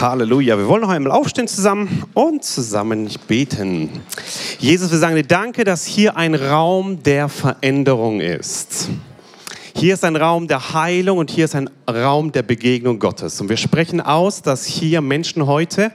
Halleluja. Wir wollen noch einmal aufstehen zusammen und zusammen beten. Jesus, wir sagen dir Danke, dass hier ein Raum der Veränderung ist. Hier ist ein Raum der Heilung und hier ist ein Raum der Begegnung Gottes. Und wir sprechen aus, dass hier Menschen heute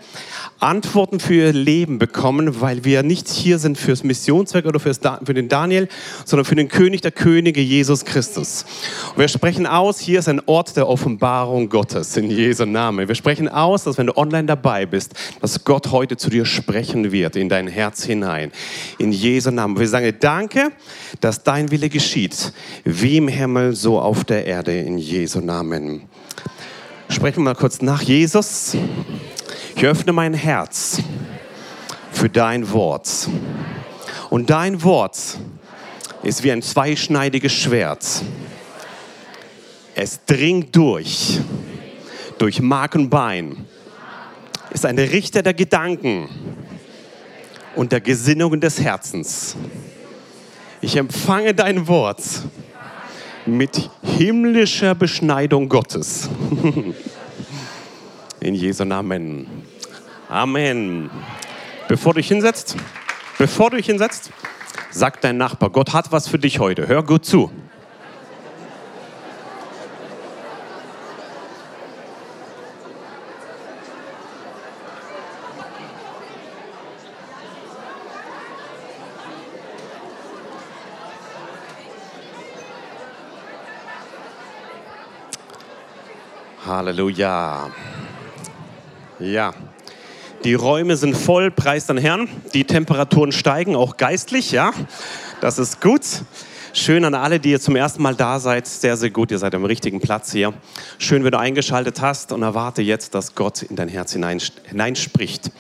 Antworten für ihr Leben bekommen, weil wir nicht hier sind fürs Missionszweck oder fürs, für den Daniel, sondern für den König der Könige, Jesus Christus. Und wir sprechen aus, hier ist ein Ort der Offenbarung Gottes in Jesu Namen. Wir sprechen aus, dass wenn du online dabei bist, dass Gott heute zu dir sprechen wird in dein Herz hinein. In Jesu Namen. Wir sagen dir Danke, dass dein Wille geschieht, wie im Himmel, so auf der Erde, in Jesu Namen. Sprechen wir mal kurz nach Jesus. Ich öffne mein Herz für dein Wort. Und dein Wort ist wie ein zweischneidiges Schwert. Es dringt durch, durch Mark und Bein, ist ein Richter der Gedanken und der Gesinnungen des Herzens. Ich empfange dein Wort mit himmlischer Beschneidung Gottes. In Jesu Namen. Amen. Bevor du dich hinsetzt, bevor du dich hinsetzt, sag dein Nachbar, Gott hat was für dich heute. Hör gut zu. Halleluja. Ja, die Räume sind voll, preis den Herrn. Die Temperaturen steigen, auch geistlich, ja. Das ist gut. Schön an alle, die ihr zum ersten Mal da seid. Sehr, sehr gut. Ihr seid am richtigen Platz hier. Schön, wenn du eingeschaltet hast und erwarte jetzt, dass Gott in dein Herz hineinspricht.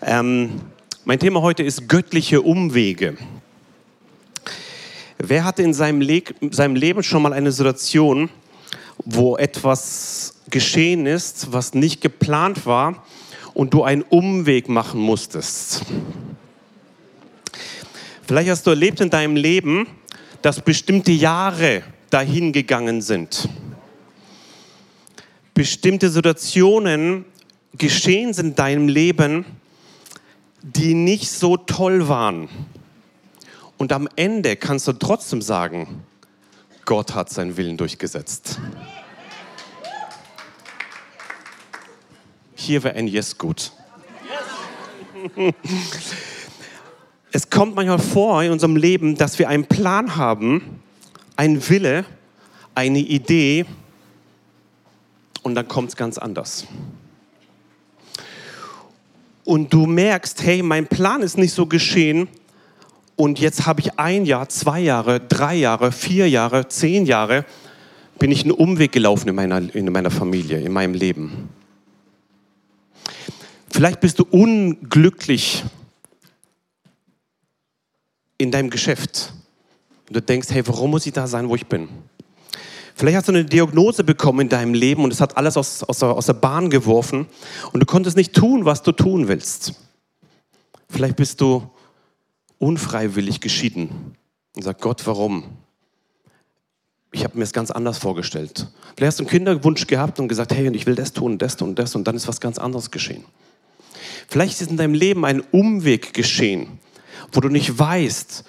Ähm, mein Thema heute ist göttliche Umwege. Wer hatte in seinem, Le seinem Leben schon mal eine Situation, wo etwas geschehen ist, was nicht geplant war und du einen Umweg machen musstest. Vielleicht hast du erlebt in deinem Leben, dass bestimmte Jahre dahin gegangen sind. Bestimmte Situationen geschehen sind in deinem Leben, die nicht so toll waren. Und am Ende kannst du trotzdem sagen, Gott hat seinen Willen durchgesetzt. Hier wäre ein Yes gut. Es kommt manchmal vor in unserem Leben, dass wir einen Plan haben, einen Wille, eine Idee und dann kommt es ganz anders. Und du merkst, hey, mein Plan ist nicht so geschehen und jetzt habe ich ein Jahr, zwei Jahre, drei Jahre, vier Jahre, zehn Jahre, bin ich einen Umweg gelaufen in meiner, in meiner Familie, in meinem Leben. Vielleicht bist du unglücklich in deinem Geschäft. Und du denkst, hey, warum muss ich da sein, wo ich bin? Vielleicht hast du eine Diagnose bekommen in deinem Leben und es hat alles aus, aus, der, aus der Bahn geworfen und du konntest nicht tun, was du tun willst. Vielleicht bist du unfreiwillig geschieden und sagst, Gott, warum? Ich habe mir es ganz anders vorgestellt. Vielleicht hast du einen Kinderwunsch gehabt und gesagt, hey, ich will das tun, das und das und dann ist was ganz anderes geschehen. Vielleicht ist in deinem Leben ein Umweg geschehen, wo du nicht weißt,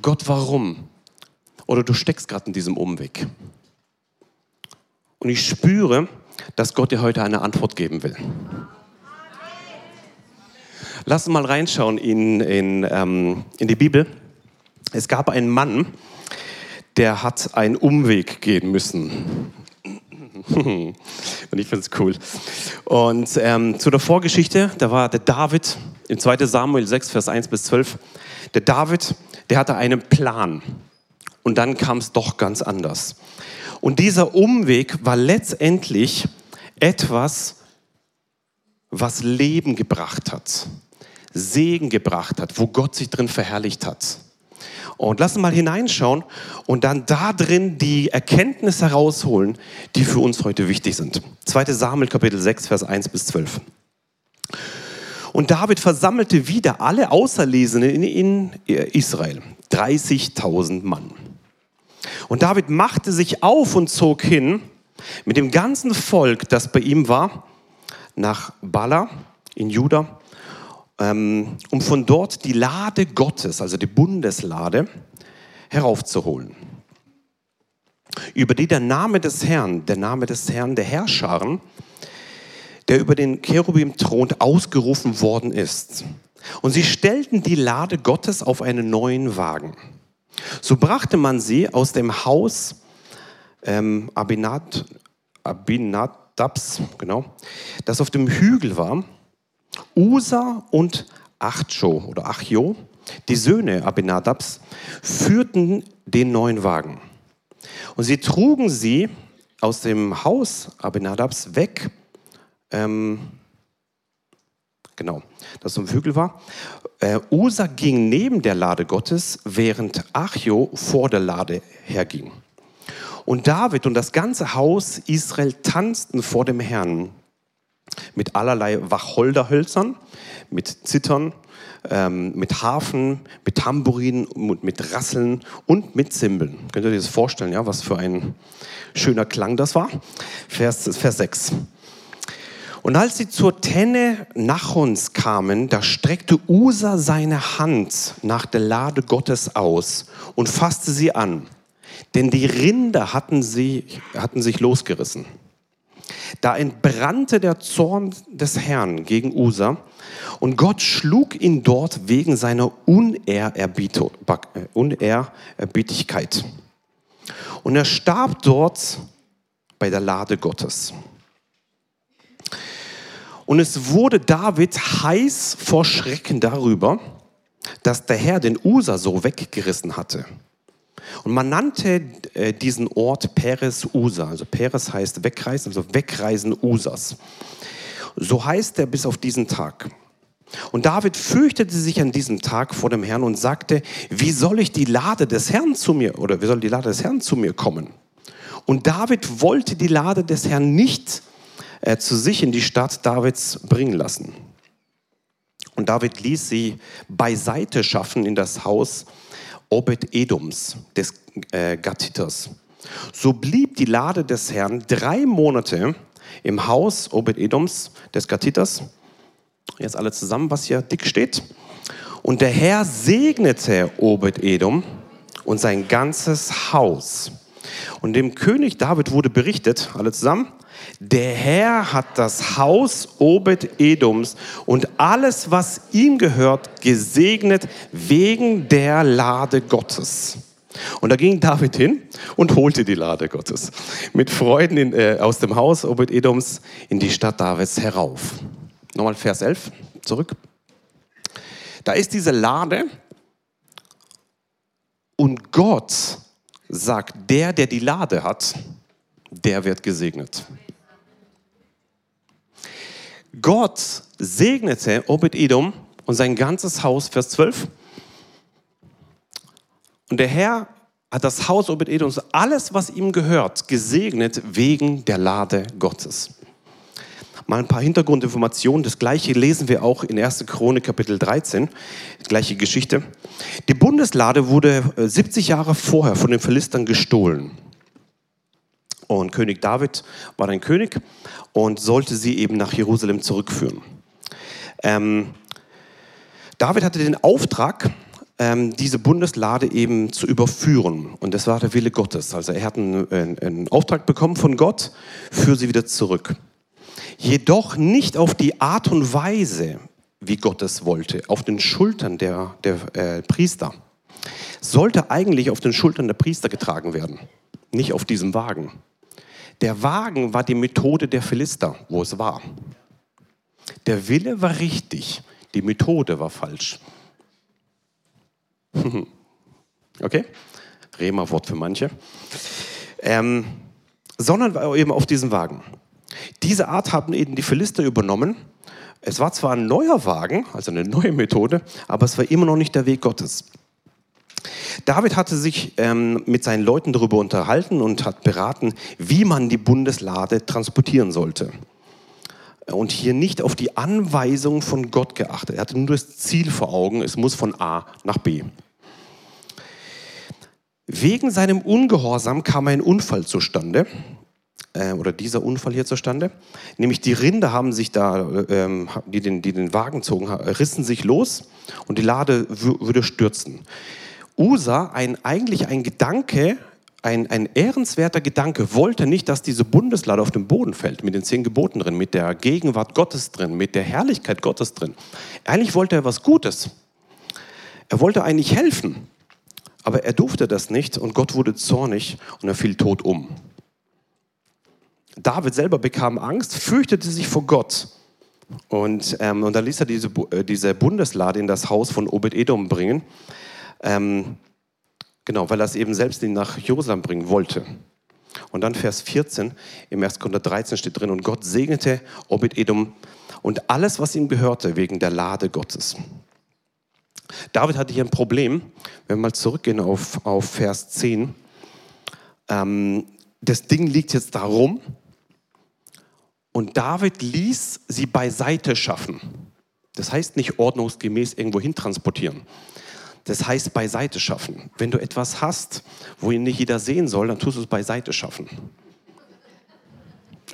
Gott, warum? Oder du steckst gerade in diesem Umweg. Und ich spüre, dass Gott dir heute eine Antwort geben will. Lass uns mal reinschauen in, in, ähm, in die Bibel. Es gab einen Mann, der hat einen Umweg gehen müssen. Und ich finde es cool. Und ähm, zu der Vorgeschichte, da war der David, in 2 Samuel 6, Vers 1 bis 12, der David, der hatte einen Plan. Und dann kam es doch ganz anders. Und dieser Umweg war letztendlich etwas, was Leben gebracht hat, Segen gebracht hat, wo Gott sich drin verherrlicht hat. Und lass uns mal hineinschauen und dann da drin die Erkenntnisse herausholen, die für uns heute wichtig sind. 2. Samuel Kapitel 6, Vers 1 bis 12. Und David versammelte wieder alle Auserlesenen in Israel, 30.000 Mann. Und David machte sich auf und zog hin mit dem ganzen Volk, das bei ihm war, nach Bala in Juda, ähm, um von dort die Lade Gottes, also die Bundeslade, heraufzuholen. Über die der Name des Herrn, der Name des Herrn der Herrscharen, der über den Cherubim thront, ausgerufen worden ist. Und sie stellten die Lade Gottes auf einen neuen Wagen. So brachte man sie aus dem Haus ähm, Abinad, Abinadabs, genau, das auf dem Hügel war. Usa und Achjo oder Achjo, die Söhne Abinadabs, führten den neuen Wagen. Und sie trugen sie aus dem Haus Abinadabs weg ähm, genau, das zum Hügel war. Äh, Usa ging neben der Lade Gottes, während Achio vor der Lade herging. Und David und das ganze Haus Israel tanzten vor dem Herrn mit allerlei Wacholderhölzern, mit Zittern, ähm, mit Harfen, mit Tamburinen, mit, Rasseln und mit Zimbeln. Könnt ihr euch das vorstellen, ja, was für ein schöner Klang das war? Vers, Vers 6. Und als sie zur Tenne Nachons kamen, da streckte Usa seine Hand nach der Lade Gottes aus und fasste sie an, denn die Rinder hatten, sie, hatten sich losgerissen. Da entbrannte der Zorn des Herrn gegen Usa und Gott schlug ihn dort wegen seiner Unehrerbietigkeit. Und er starb dort bei der Lade Gottes. Und es wurde David heiß vor Schrecken darüber, dass der Herr den Usa so weggerissen hatte. Und man nannte äh, diesen Ort Peres Usa. Also Peres heißt wegreisen, also wegreisen Usas. So heißt er bis auf diesen Tag. Und David fürchtete sich an diesem Tag vor dem Herrn und sagte, wie soll ich die Lade des Herrn zu mir, oder wie soll die Lade des Herrn zu mir kommen? Und David wollte die Lade des Herrn nicht äh, zu sich in die Stadt Davids bringen lassen. Und David ließ sie beiseite schaffen in das Haus Obed-Edoms, des äh, Gattiters. So blieb die Lade des Herrn drei Monate im Haus Obed-Edoms, des Gattiters. Jetzt alle zusammen, was hier dick steht. Und der Herr segnete Obed-Edom und sein ganzes Haus. Und dem König David wurde berichtet, alle zusammen, der Herr hat das Haus Obed-Edoms und alles, was ihm gehört, gesegnet wegen der Lade Gottes. Und da ging David hin und holte die Lade Gottes mit Freuden in, äh, aus dem Haus Obed-Edoms in die Stadt Davids herauf. Nochmal Vers 11, zurück. Da ist diese Lade und Gott sagt, der, der die Lade hat, der wird gesegnet. Gott segnete Obed-Edom und sein ganzes Haus, Vers 12. Und der Herr hat das Haus Obed-Edoms, alles, was ihm gehört, gesegnet wegen der Lade Gottes. Mal ein paar Hintergrundinformationen. Das gleiche lesen wir auch in 1. Chronik Kapitel 13. Die gleiche Geschichte. Die Bundeslade wurde 70 äh, Jahre vorher von den Philistern gestohlen. Und König David war ein König und sollte sie eben nach Jerusalem zurückführen. Ähm, David hatte den Auftrag, ähm, diese Bundeslade eben zu überführen. Und das war der Wille Gottes. Also er hat einen, einen Auftrag bekommen von Gott, für sie wieder zurück. Jedoch nicht auf die Art und Weise, wie Gott es wollte, auf den Schultern der, der äh, Priester. Sollte eigentlich auf den Schultern der Priester getragen werden, nicht auf diesem Wagen. Der Wagen war die Methode der Philister, wo es war. Der Wille war richtig, die Methode war falsch. okay? Rema-Wort für manche. Ähm, sondern eben auf diesem Wagen. Diese Art haben eben die Philister übernommen. Es war zwar ein neuer Wagen, also eine neue Methode, aber es war immer noch nicht der Weg Gottes. David hatte sich ähm, mit seinen Leuten darüber unterhalten und hat beraten, wie man die Bundeslade transportieren sollte. Und hier nicht auf die Anweisung von Gott geachtet. Er hatte nur das Ziel vor Augen, es muss von A nach B. Wegen seinem Ungehorsam kam ein Unfall zustande. äh, oder dieser Unfall hier zustande. Nämlich die Rinder haben sich da, ähm, die, den, die den Wagen zogen, rissen sich los und die Lade würde stürzen. Usa, ein, eigentlich ein Gedanke, ein, ein ehrenswerter Gedanke, wollte nicht, dass diese Bundeslade auf den Boden fällt, mit den zehn Geboten drin, mit der Gegenwart Gottes drin, mit der Herrlichkeit Gottes drin. Eigentlich wollte er was Gutes. Er wollte eigentlich helfen, aber er durfte das nicht und Gott wurde zornig und er fiel tot um. David selber bekam Angst, fürchtete sich vor Gott. Und, ähm, und dann ließ er diese, äh, diese Bundeslade in das Haus von Obed-Edom bringen. Ähm, genau, weil er es eben selbst nach Jerusalem bringen wollte. Und dann Vers 14 im 1. Korinther 13 steht drin, und Gott segnete Obed-Edom und alles, was ihm gehörte, wegen der Lade Gottes. David hatte hier ein Problem, wenn wir mal zurückgehen auf, auf Vers 10. Ähm, das Ding liegt jetzt darum, und David ließ sie beiseite schaffen. Das heißt nicht ordnungsgemäß irgendwo hin transportieren. Das heißt beiseite schaffen. Wenn du etwas hast, wo ihn nicht jeder sehen soll, dann tust du es beiseite schaffen.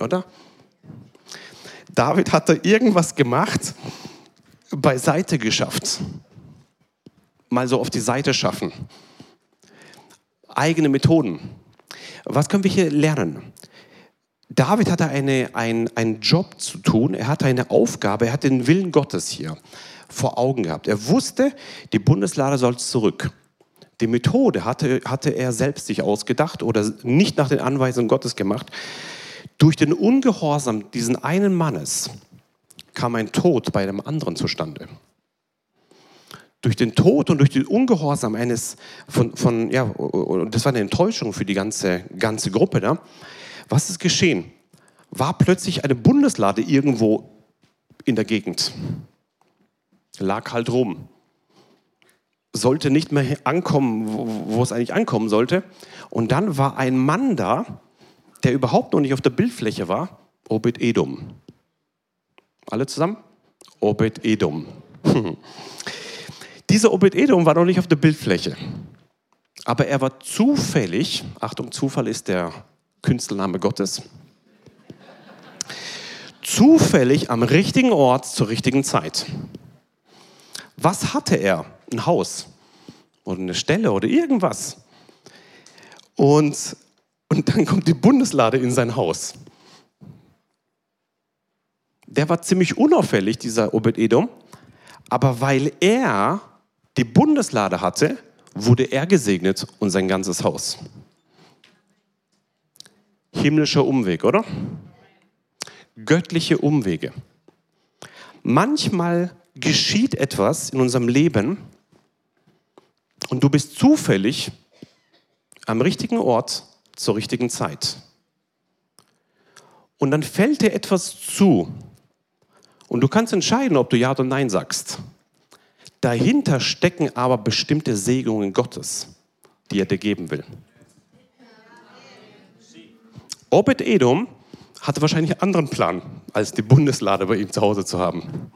Oder? David hatte irgendwas gemacht, beiseite geschafft. Mal so auf die Seite schaffen. Eigene Methoden. Was können wir hier lernen? David hatte eine, ein, einen Job zu tun, er hatte eine Aufgabe, er hat den Willen Gottes hier vor Augen gehabt. Er wusste, die Bundeslade soll zurück. Die Methode hatte, hatte er selbst sich ausgedacht oder nicht nach den Anweisungen Gottes gemacht. Durch den Ungehorsam diesen einen Mannes kam ein Tod bei einem anderen zustande. Durch den Tod und durch den Ungehorsam eines von, von ja, das war eine Enttäuschung für die ganze, ganze Gruppe da. Was ist geschehen? War plötzlich eine Bundeslade irgendwo in der Gegend. Lag halt rum. Sollte nicht mehr ankommen, wo, wo es eigentlich ankommen sollte. Und dann war ein Mann da, der überhaupt noch nicht auf der Bildfläche war, Obed Edom. Alle zusammen? Obed Edom. Dieser Obed Edom war noch nicht auf der Bildfläche. Aber er war zufällig, Achtung, Zufall ist der Künstlername Gottes, zufällig am richtigen Ort zur richtigen Zeit. Was hatte er? Ein Haus oder eine Stelle oder irgendwas. Und, und dann kommt die Bundeslade in sein Haus. Der war ziemlich unauffällig, dieser Obed-Edom. Aber weil er die Bundeslade hatte, wurde er gesegnet und sein ganzes Haus himmlischer Umweg, oder? Göttliche Umwege. Manchmal geschieht etwas in unserem Leben und du bist zufällig am richtigen Ort zur richtigen Zeit. Und dann fällt dir etwas zu und du kannst entscheiden, ob du Ja oder Nein sagst. Dahinter stecken aber bestimmte Segnungen Gottes, die er dir geben will. Obed-Edom hatte wahrscheinlich einen anderen Plan, als die Bundeslade bei ihm zu Hause zu haben.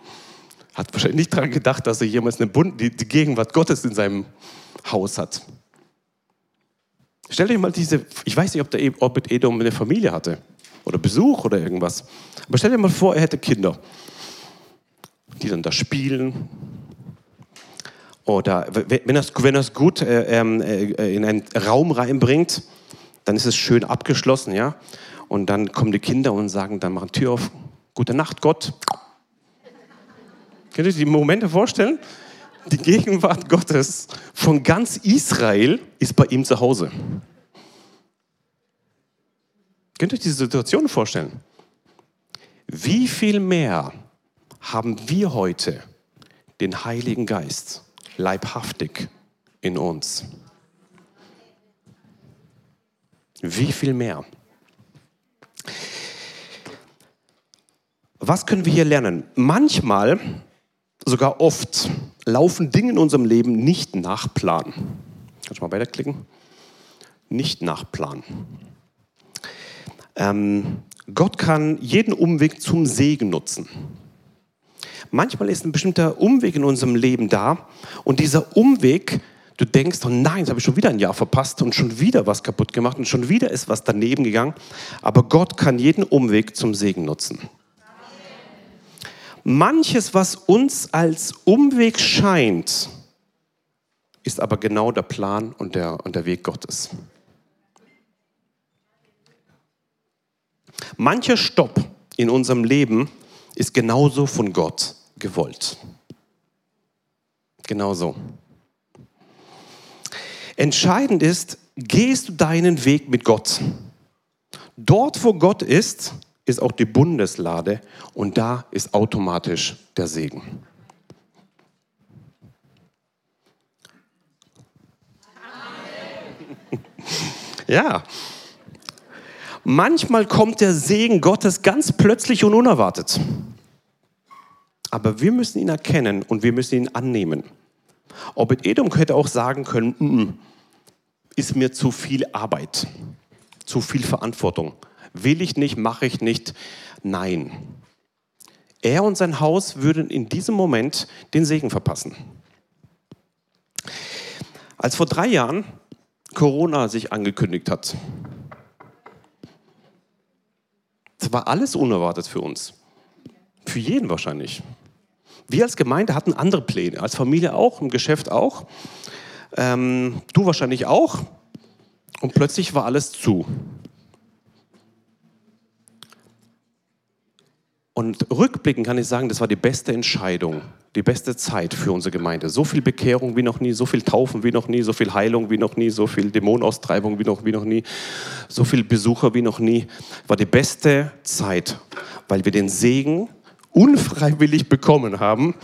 Hat wahrscheinlich nicht daran gedacht, dass er jemals eine Bund die, die Gegenwart Gottes in seinem Haus hat. Stellt euch mal diese, ich weiß nicht, ob der Obed-Edom eine Familie hatte oder Besuch oder irgendwas. Aber stellt euch mal vor, er hätte Kinder, die dann da spielen. Oder wenn er es wenn er's gut äh, ähm, äh, in einen Raum reinbringt, dann ist es schön abgeschlossen, ja. Und dann kommen die Kinder und sagen, dann machen Tür auf, gute Nacht, Gott. Könnt ihr euch die Momente vorstellen? Die Gegenwart Gottes von ganz Israel ist bei ihm zu Hause. Könnt ihr euch diese Situation vorstellen? Wie viel mehr haben wir heute den Heiligen Geist leibhaftig in uns? Wie viel mehr? Was können wir hier lernen? Manchmal, sogar oft, laufen Dinge in unserem Leben nicht nach Plan. Kannst du mal weiterklicken? Nicht nach Plan. Ähm, Gott kann jeden Umweg zum Segen nutzen. Manchmal ist ein bestimmter Umweg in unserem Leben da und dieser Umweg Du denkst, oh nein, jetzt habe ich schon wieder ein Jahr verpasst und schon wieder was kaputt gemacht und schon wieder ist was daneben gegangen. Aber Gott kann jeden Umweg zum Segen nutzen. Manches, was uns als Umweg scheint, ist aber genau der Plan und der, und der Weg Gottes. Mancher Stopp in unserem Leben ist genauso von Gott gewollt. Genauso. Entscheidend ist, gehst du deinen Weg mit Gott. Dort, wo Gott ist, ist auch die Bundeslade und da ist automatisch der Segen. Ja. Manchmal kommt der Segen Gottes ganz plötzlich und unerwartet. Aber wir müssen ihn erkennen und wir müssen ihn annehmen. Obed Edom hätte auch sagen können, ist mir zu viel Arbeit, zu viel Verantwortung. Will ich nicht, mache ich nicht. Nein. Er und sein Haus würden in diesem Moment den Segen verpassen. Als vor drei Jahren Corona sich angekündigt hat, das war alles unerwartet für uns. Für jeden wahrscheinlich. Wir als Gemeinde hatten andere Pläne, als Familie auch, im Geschäft auch. Ähm, du wahrscheinlich auch. Und plötzlich war alles zu. Und rückblickend kann ich sagen, das war die beste Entscheidung, die beste Zeit für unsere Gemeinde. So viel Bekehrung wie noch nie, so viel Taufen wie noch nie, so viel Heilung wie noch nie, so viel Dämonenaustreibung wie noch, wie noch nie, so viel Besucher wie noch nie. War die beste Zeit, weil wir den Segen unfreiwillig bekommen haben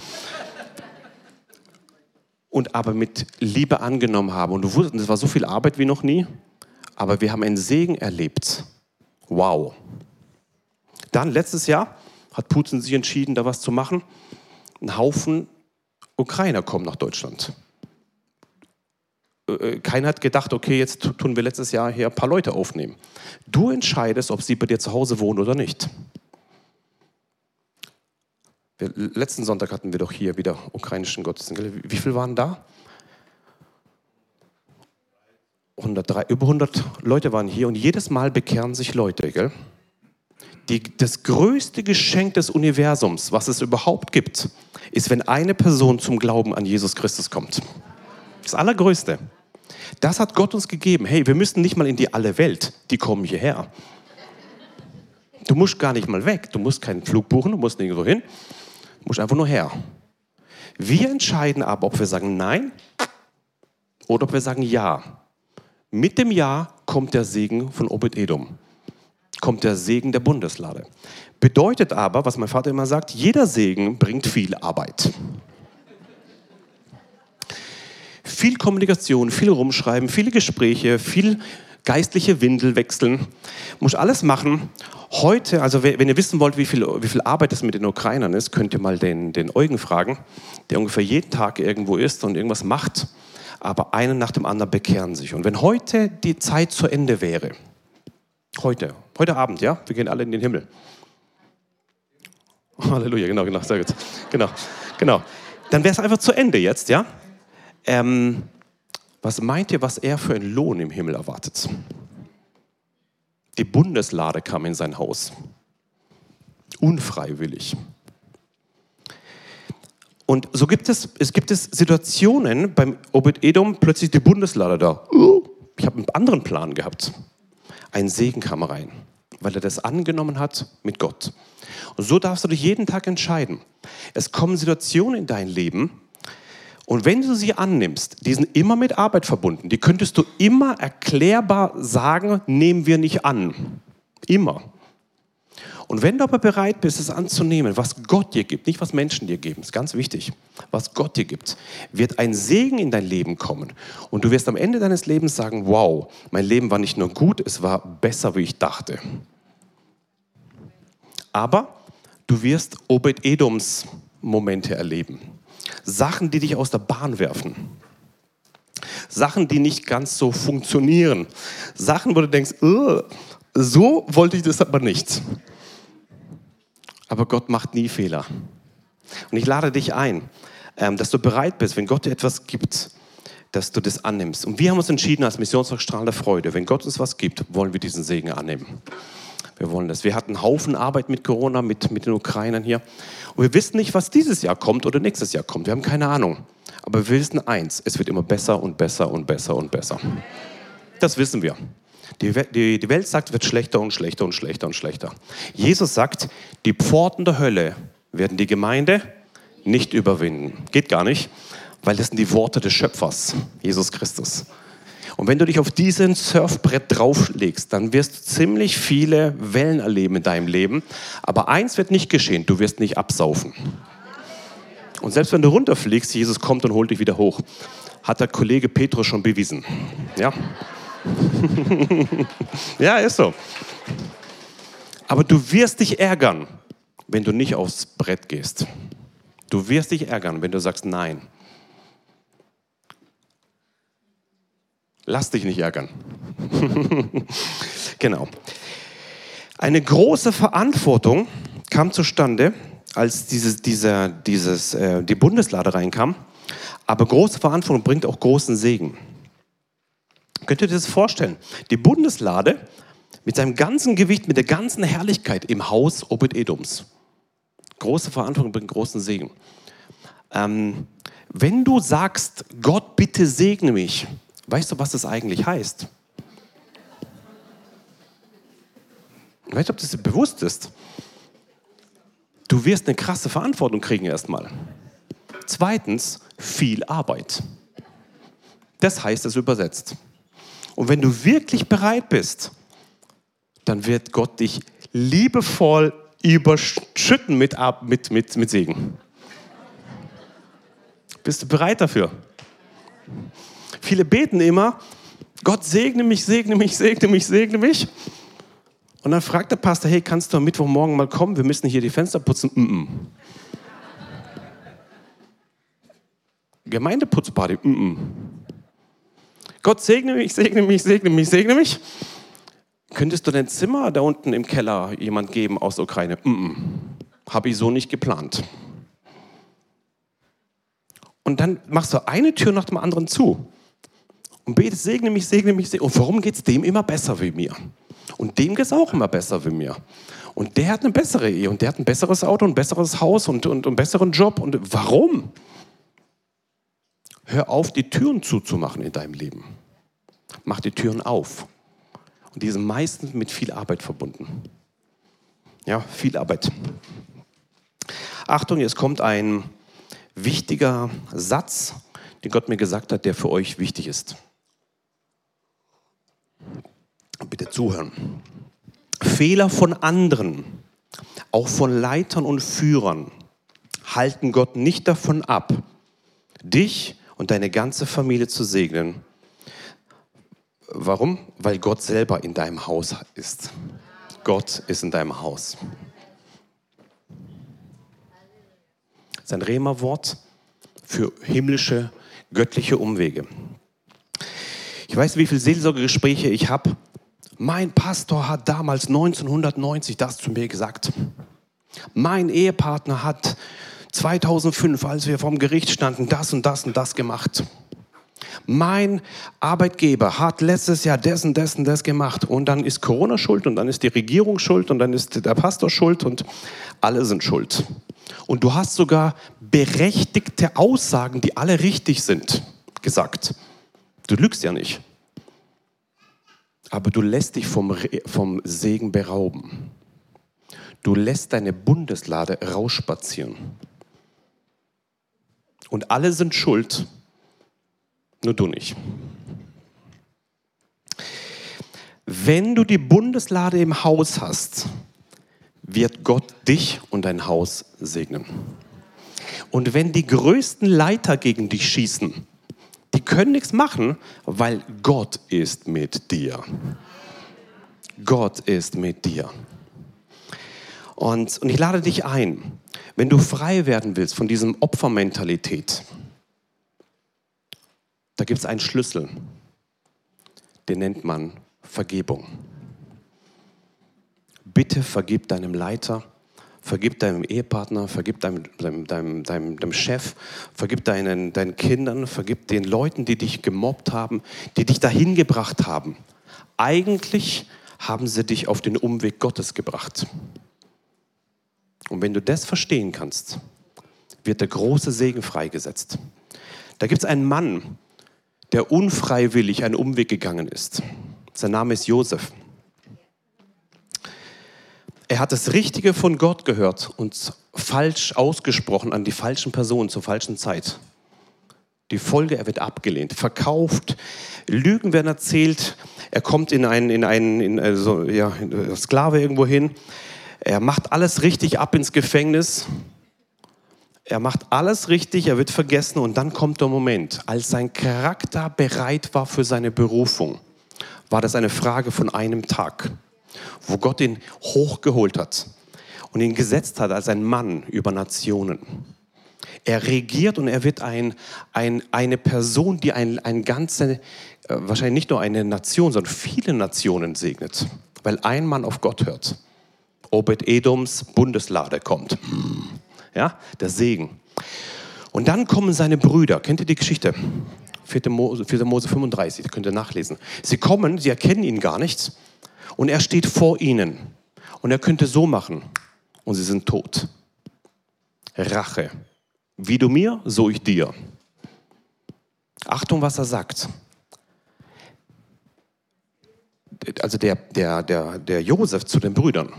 und aber mit Liebe angenommen haben. Und du wusstest, es war so viel Arbeit wie noch nie, aber wir haben einen Segen erlebt. Wow. Dann letztes Jahr hat Putin sich entschieden, da was zu machen. Ein Haufen Ukrainer kommen nach Deutschland. Äh, äh, keiner hat gedacht, okay, jetzt tun wir letztes Jahr hier ein paar Leute aufnehmen. Du entscheidest, ob sie bei dir zu Hause wohnen oder nicht. Wir, letzten Sonntag hatten wir doch hier wieder ukrainischen Gottesdienst. Wie viele waren da? 103, über 100 Leute waren hier und jedes Mal bekehren sich Leute. Gell? Die, das größte Geschenk des Universums, was es überhaupt gibt, ist, wenn eine Person zum Glauben an Jesus Christus kommt. Das Allergrößte. Das hat Gott uns gegeben. Hey, wir müssen nicht mal in die alle Welt, die kommen hierher. Du musst gar nicht mal weg. Du musst keinen Flug buchen, du musst nirgendwo hin. Du musst einfach nur her. Wir entscheiden aber, ob wir sagen Nein oder ob wir sagen Ja. Mit dem Ja kommt der Segen von Obed Edom kommt der Segen der Bundeslade. Bedeutet aber, was mein Vater immer sagt, jeder Segen bringt viel Arbeit. Viel Kommunikation, viel Rumschreiben, viele Gespräche, viel geistliche Windel wechseln. Muss alles machen. Heute, also wenn ihr wissen wollt, wie viel, wie viel Arbeit es mit den Ukrainern ist, könnt ihr mal den, den Eugen fragen, der ungefähr jeden Tag irgendwo ist und irgendwas macht. Aber einen nach dem anderen bekehren sich. Und wenn heute die Zeit zu Ende wäre, Heute, heute Abend, ja? Wir gehen alle in den Himmel. Halleluja, genau, genau, sehr gut. Genau, genau. Dann wäre es einfach zu Ende jetzt, ja? Ähm, was meint ihr, was er für einen Lohn im Himmel erwartet? Die Bundeslade kam in sein Haus. Unfreiwillig. Und so gibt es, es gibt es Situationen beim Obed Edom, plötzlich die Bundeslade da. Ich habe einen anderen Plan gehabt ein Segen kam rein, weil er das angenommen hat mit Gott. Und so darfst du dich jeden Tag entscheiden. Es kommen Situationen in dein Leben und wenn du sie annimmst, die sind immer mit Arbeit verbunden. Die könntest du immer erklärbar sagen, nehmen wir nicht an. Immer. Und wenn du aber bereit bist, es anzunehmen, was Gott dir gibt, nicht was Menschen dir geben, ist ganz wichtig, was Gott dir gibt, wird ein Segen in dein Leben kommen. Und du wirst am Ende deines Lebens sagen, wow, mein Leben war nicht nur gut, es war besser, wie ich dachte. Aber du wirst Obed-Edoms Momente erleben. Sachen, die dich aus der Bahn werfen. Sachen, die nicht ganz so funktionieren. Sachen, wo du denkst, so wollte ich das aber nicht. Aber Gott macht nie Fehler. Und ich lade dich ein, ähm, dass du bereit bist, wenn Gott dir etwas gibt, dass du das annimmst. Und wir haben uns entschieden als Missionswerk Strahl der Freude, wenn Gott uns was gibt, wollen wir diesen Segen annehmen. Wir wollen das. Wir hatten einen Haufen Arbeit mit Corona, mit, mit den Ukrainern hier. Und wir wissen nicht, was dieses Jahr kommt oder nächstes Jahr kommt. Wir haben keine Ahnung. Aber wir wissen eins, es wird immer besser und besser und besser und besser. Das wissen wir. Die, die, die Welt sagt, wird schlechter und schlechter und schlechter und schlechter. Jesus sagt, die Pforten der Hölle werden die Gemeinde nicht überwinden. Geht gar nicht, weil das sind die Worte des Schöpfers, Jesus Christus. Und wenn du dich auf diesen Surfbrett drauflegst, dann wirst du ziemlich viele Wellen erleben in deinem Leben. Aber eins wird nicht geschehen, du wirst nicht absaufen. Und selbst wenn du runterfliegst, Jesus kommt und holt dich wieder hoch. Hat der Kollege Petrus schon bewiesen. Ja? Ja, ist so. Aber du wirst dich ärgern, wenn du nicht aufs Brett gehst. Du wirst dich ärgern, wenn du sagst Nein. Lass dich nicht ärgern. genau. Eine große Verantwortung kam zustande, als dieses, dieser, dieses, äh, die Bundeslade reinkam. Aber große Verantwortung bringt auch großen Segen. Könnt ihr das vorstellen? Die Bundeslade mit seinem ganzen Gewicht, mit der ganzen Herrlichkeit im Haus Obed-Edoms. Große Verantwortung bringt großen Segen. Ähm, wenn du sagst, Gott, bitte segne mich, Weißt du, was das eigentlich heißt? Ich weiß nicht, ob das dir bewusst ist. Du wirst eine krasse Verantwortung kriegen erstmal. Zweitens, viel Arbeit. Das heißt es übersetzt. Und wenn du wirklich bereit bist, dann wird Gott dich liebevoll überschütten mit, mit, mit, mit Segen. Bist du bereit dafür? Viele beten immer, Gott segne mich, segne mich, segne mich, segne mich. Und dann fragt der Pastor, hey, kannst du am Mittwochmorgen mal kommen? Wir müssen hier die Fenster putzen. Mm -mm. Gemeindeputzparty. Mm Gott segne mich, segne mich, segne mich, segne mich. Könntest du dein Zimmer da unten im Keller jemand geben aus Ukraine? Habe ich so nicht geplant. Und dann machst du eine Tür nach dem anderen zu und betest, segne mich, segne mich, segne. Und warum geht es dem immer besser wie mir? Und dem geht es auch immer besser wie mir. Und der hat eine bessere Ehe und der hat ein besseres Auto, ein besseres Haus und, und einen besseren Job. Und warum? Hör auf, die Türen zuzumachen in deinem Leben. Mach die Türen auf. Und die sind meistens mit viel Arbeit verbunden. Ja, viel Arbeit. Achtung, jetzt kommt ein wichtiger Satz, den Gott mir gesagt hat, der für euch wichtig ist. Bitte zuhören. Fehler von anderen, auch von Leitern und Führern, halten Gott nicht davon ab, dich und deine ganze Familie zu segnen. Warum? Weil Gott selber in deinem Haus ist. Gott ist in deinem Haus. Sein Rema-Wort für himmlische, göttliche Umwege. Ich weiß, wie viele Seelsorgegespräche ich habe. Mein Pastor hat damals 1990 das zu mir gesagt. Mein Ehepartner hat 2005, als wir vom Gericht standen, das und das und das gemacht. Mein Arbeitgeber hat letztes Jahr das und das gemacht. Und dann ist Corona schuld und dann ist die Regierung schuld und dann ist der Pastor schuld und alle sind schuld. Und du hast sogar berechtigte Aussagen, die alle richtig sind, gesagt. Du lügst ja nicht. Aber du lässt dich vom, vom Segen berauben. Du lässt deine Bundeslade rausspazieren. Und alle sind schuld, nur du nicht. Wenn du die Bundeslade im Haus hast, wird Gott dich und dein Haus segnen. Und wenn die größten Leiter gegen dich schießen, die können nichts machen, weil Gott ist mit dir. Gott ist mit dir. Und, und ich lade dich ein, wenn du frei werden willst von diesem Opfermentalität, da gibt es einen Schlüssel, den nennt man Vergebung. Bitte vergib deinem Leiter, vergib deinem Ehepartner, vergib deinem, deinem, deinem, deinem, deinem Chef, vergib deinen, deinen Kindern, vergib den Leuten, die dich gemobbt haben, die dich dahin gebracht haben. Eigentlich haben sie dich auf den Umweg Gottes gebracht. Und wenn du das verstehen kannst, wird der große Segen freigesetzt. Da gibt es einen Mann, der unfreiwillig einen Umweg gegangen ist. Sein Name ist Josef. Er hat das Richtige von Gott gehört und falsch ausgesprochen an die falschen Personen zur falschen Zeit. Die Folge, er wird abgelehnt, verkauft, Lügen werden erzählt, er kommt in einen, in einen in also, ja, in Sklave irgendwo hin, er macht alles richtig ab ins Gefängnis, er macht alles richtig, er wird vergessen und dann kommt der Moment, als sein Charakter bereit war für seine Berufung, war das eine Frage von einem Tag, wo Gott ihn hochgeholt hat und ihn gesetzt hat als ein Mann über Nationen. Er regiert und er wird ein, ein, eine Person, die ein, ein ganze, äh, wahrscheinlich nicht nur eine Nation, sondern viele Nationen segnet, weil ein Mann auf Gott hört. Obed-Edoms Bundeslade kommt. Ja, der Segen. Und dann kommen seine Brüder. Kennt ihr die Geschichte? 4. Mose, 4. Mose 35, könnt ihr nachlesen. Sie kommen, sie erkennen ihn gar nicht. Und er steht vor ihnen. Und er könnte so machen. Und sie sind tot. Rache. Wie du mir, so ich dir. Achtung, was er sagt. Also der, der, der, der Josef zu den Brüdern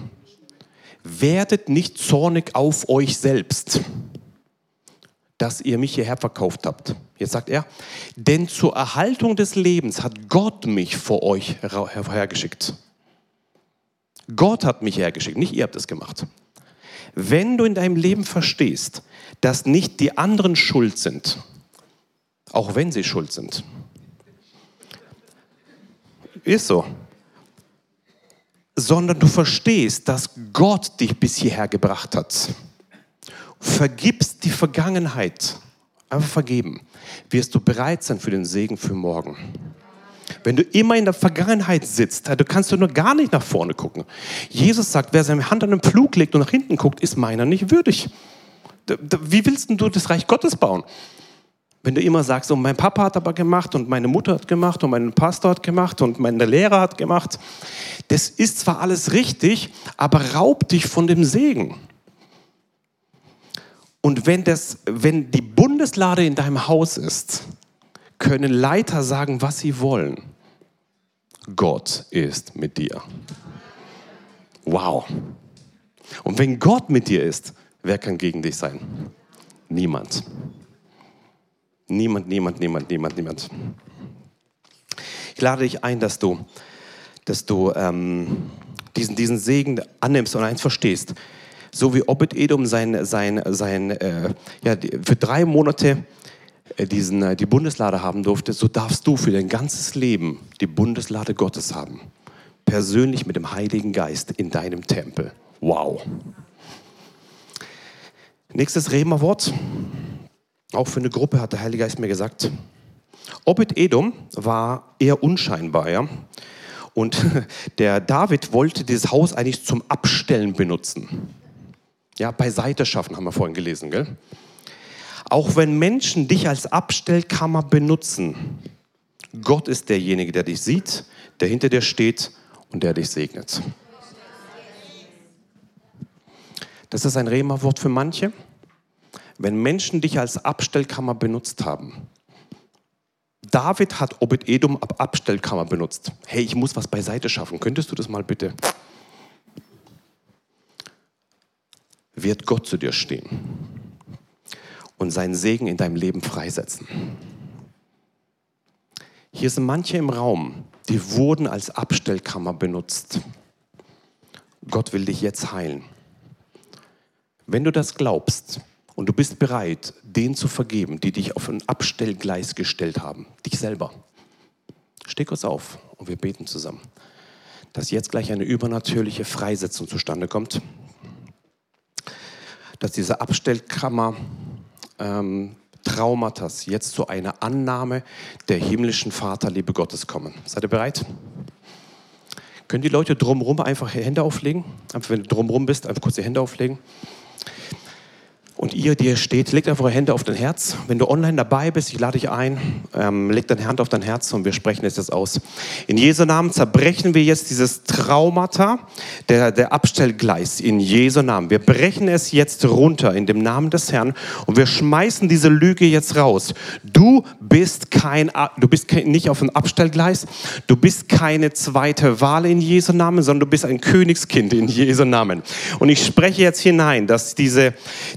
werdet nicht zornig auf euch selbst, dass ihr mich hierher verkauft habt. Jetzt sagt er, denn zur Erhaltung des Lebens hat Gott mich vor euch hergeschickt. Gott hat mich hergeschickt, nicht ihr habt es gemacht. Wenn du in deinem Leben verstehst, dass nicht die anderen schuld sind, auch wenn sie schuld sind, ist so sondern du verstehst, dass Gott dich bis hierher gebracht hat. Vergibst die Vergangenheit, einfach vergeben, wirst du bereit sein für den Segen für morgen. Wenn du immer in der Vergangenheit sitzt, du kannst du nur gar nicht nach vorne gucken. Jesus sagt, wer seine Hand an den Pflug legt und nach hinten guckt, ist meiner nicht würdig. Wie willst du das Reich Gottes bauen? Wenn du immer sagst, oh, mein Papa hat aber gemacht und meine Mutter hat gemacht und mein Pastor hat gemacht und mein Lehrer hat gemacht, das ist zwar alles richtig, aber raubt dich von dem Segen. Und wenn, das, wenn die Bundeslade in deinem Haus ist, können Leiter sagen, was sie wollen. Gott ist mit dir. Wow. Und wenn Gott mit dir ist, wer kann gegen dich sein? Niemand. Niemand, niemand, niemand, niemand, niemand. Ich lade dich ein, dass du, dass du ähm, diesen, diesen Segen annimmst und eins verstehst. So wie Obed-Edom sein, sein, sein, äh, ja, für drei Monate äh, diesen, äh, die Bundeslade haben durfte, so darfst du für dein ganzes Leben die Bundeslade Gottes haben. Persönlich mit dem Heiligen Geist in deinem Tempel. Wow. Nächstes Rema-Wort. Auch für eine Gruppe hat der Heilige Geist mir gesagt. Obed-Edom war eher unscheinbar. Ja? Und der David wollte dieses Haus eigentlich zum Abstellen benutzen. Ja, beiseite schaffen, haben wir vorhin gelesen. Gell? Auch wenn Menschen dich als Abstellkammer benutzen, Gott ist derjenige, der dich sieht, der hinter dir steht und der dich segnet. Das ist ein Rema-Wort für manche wenn Menschen dich als Abstellkammer benutzt haben. David hat Obed-Edom ab Abstellkammer benutzt. Hey, ich muss was beiseite schaffen. Könntest du das mal bitte? Wird Gott zu dir stehen und seinen Segen in deinem Leben freisetzen. Hier sind manche im Raum, die wurden als Abstellkammer benutzt. Gott will dich jetzt heilen. Wenn du das glaubst, und du bist bereit, denen zu vergeben, die dich auf ein Abstellgleis gestellt haben, dich selber. Steh kurz auf und wir beten zusammen, dass jetzt gleich eine übernatürliche Freisetzung zustande kommt, dass diese Abstellkammer ähm, Traumata jetzt zu einer Annahme der himmlischen Vaterliebe Gottes kommen. Seid ihr bereit? Können die Leute drumherum einfach Hände auflegen? Einfach, wenn du drumherum bist, einfach kurz die Hände auflegen. Und ihr, die hier steht, legt einfach eure Hände auf dein Herz. Wenn du online dabei bist, ich lade dich ein, ähm, leg deine Hand auf dein Herz und wir sprechen jetzt das aus. In Jesu Namen zerbrechen wir jetzt dieses Traumata der, der Abstellgleis. In Jesu Namen. Wir brechen es jetzt runter in dem Namen des Herrn und wir schmeißen diese Lüge jetzt raus. Du bist kein, du bist nicht auf dem Abstellgleis. Du bist keine zweite Wahl in Jesu Namen, sondern du bist ein Königskind in Jesu Namen. Und ich spreche jetzt hinein, dass diese,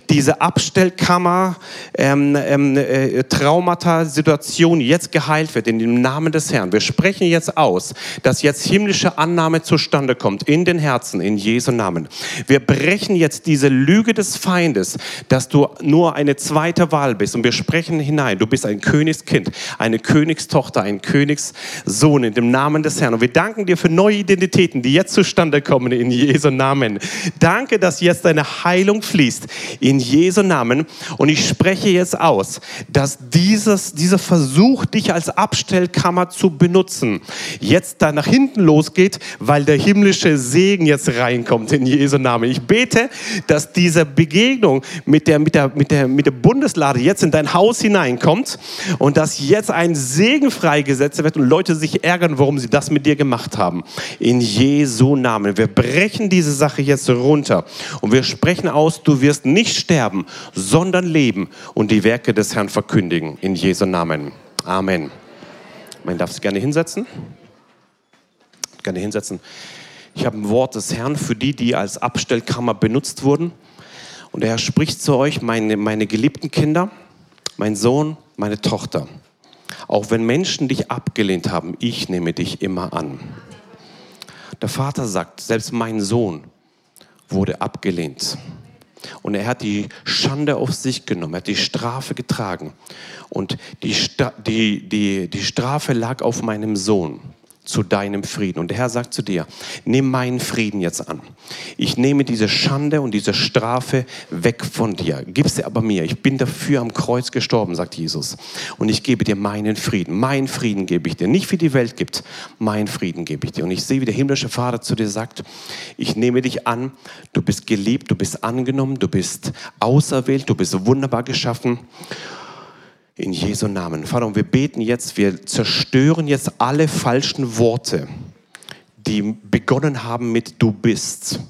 diese diese Abstellkammer, ähm, ähm, äh, Traumata-Situation jetzt geheilt wird in dem Namen des Herrn. Wir sprechen jetzt aus, dass jetzt himmlische Annahme zustande kommt in den Herzen, in Jesu Namen. Wir brechen jetzt diese Lüge des Feindes, dass du nur eine zweite Wahl bist und wir sprechen hinein. Du bist ein Königskind, eine Königstochter, ein Königssohn in dem Namen des Herrn. Und wir danken dir für neue Identitäten, die jetzt zustande kommen in Jesu Namen. Danke, dass jetzt deine Heilung fließt in Jesu Jesu Namen. Und ich spreche jetzt aus, dass dieses, dieser Versuch, dich als Abstellkammer zu benutzen, jetzt da nach hinten losgeht, weil der himmlische Segen jetzt reinkommt in Jesu Namen. Ich bete, dass diese Begegnung mit der, mit der, mit der, mit der Bundeslade jetzt in dein Haus hineinkommt und dass jetzt ein Segen freigesetzt wird und Leute sich ärgern, warum sie das mit dir gemacht haben. In Jesu Namen. Wir brechen diese Sache jetzt runter und wir sprechen aus, du wirst nicht sterben sterben, sondern leben und die Werke des Herrn verkündigen. In Jesu Namen. Amen. Man darf sich gerne hinsetzen. Gerne hinsetzen. Ich habe ein Wort des Herrn für die, die als Abstellkammer benutzt wurden. Und er spricht zu euch, meine, meine geliebten Kinder, mein Sohn, meine Tochter. Auch wenn Menschen dich abgelehnt haben, ich nehme dich immer an. Der Vater sagt, selbst mein Sohn wurde abgelehnt. Und er hat die Schande auf sich genommen, er hat die Strafe getragen. Und die, die, die, die Strafe lag auf meinem Sohn zu deinem Frieden. Und der Herr sagt zu dir, nimm meinen Frieden jetzt an. Ich nehme diese Schande und diese Strafe weg von dir. Gib sie aber mir. Ich bin dafür am Kreuz gestorben, sagt Jesus. Und ich gebe dir meinen Frieden. Mein Frieden gebe ich dir. Nicht wie die Welt gibt. Mein Frieden gebe ich dir. Und ich sehe, wie der himmlische Vater zu dir sagt, ich nehme dich an. Du bist geliebt, du bist angenommen, du bist auserwählt, du bist wunderbar geschaffen. In Jesu Namen. Vater, und wir beten jetzt, wir zerstören jetzt alle falschen Worte, die begonnen haben mit Du bist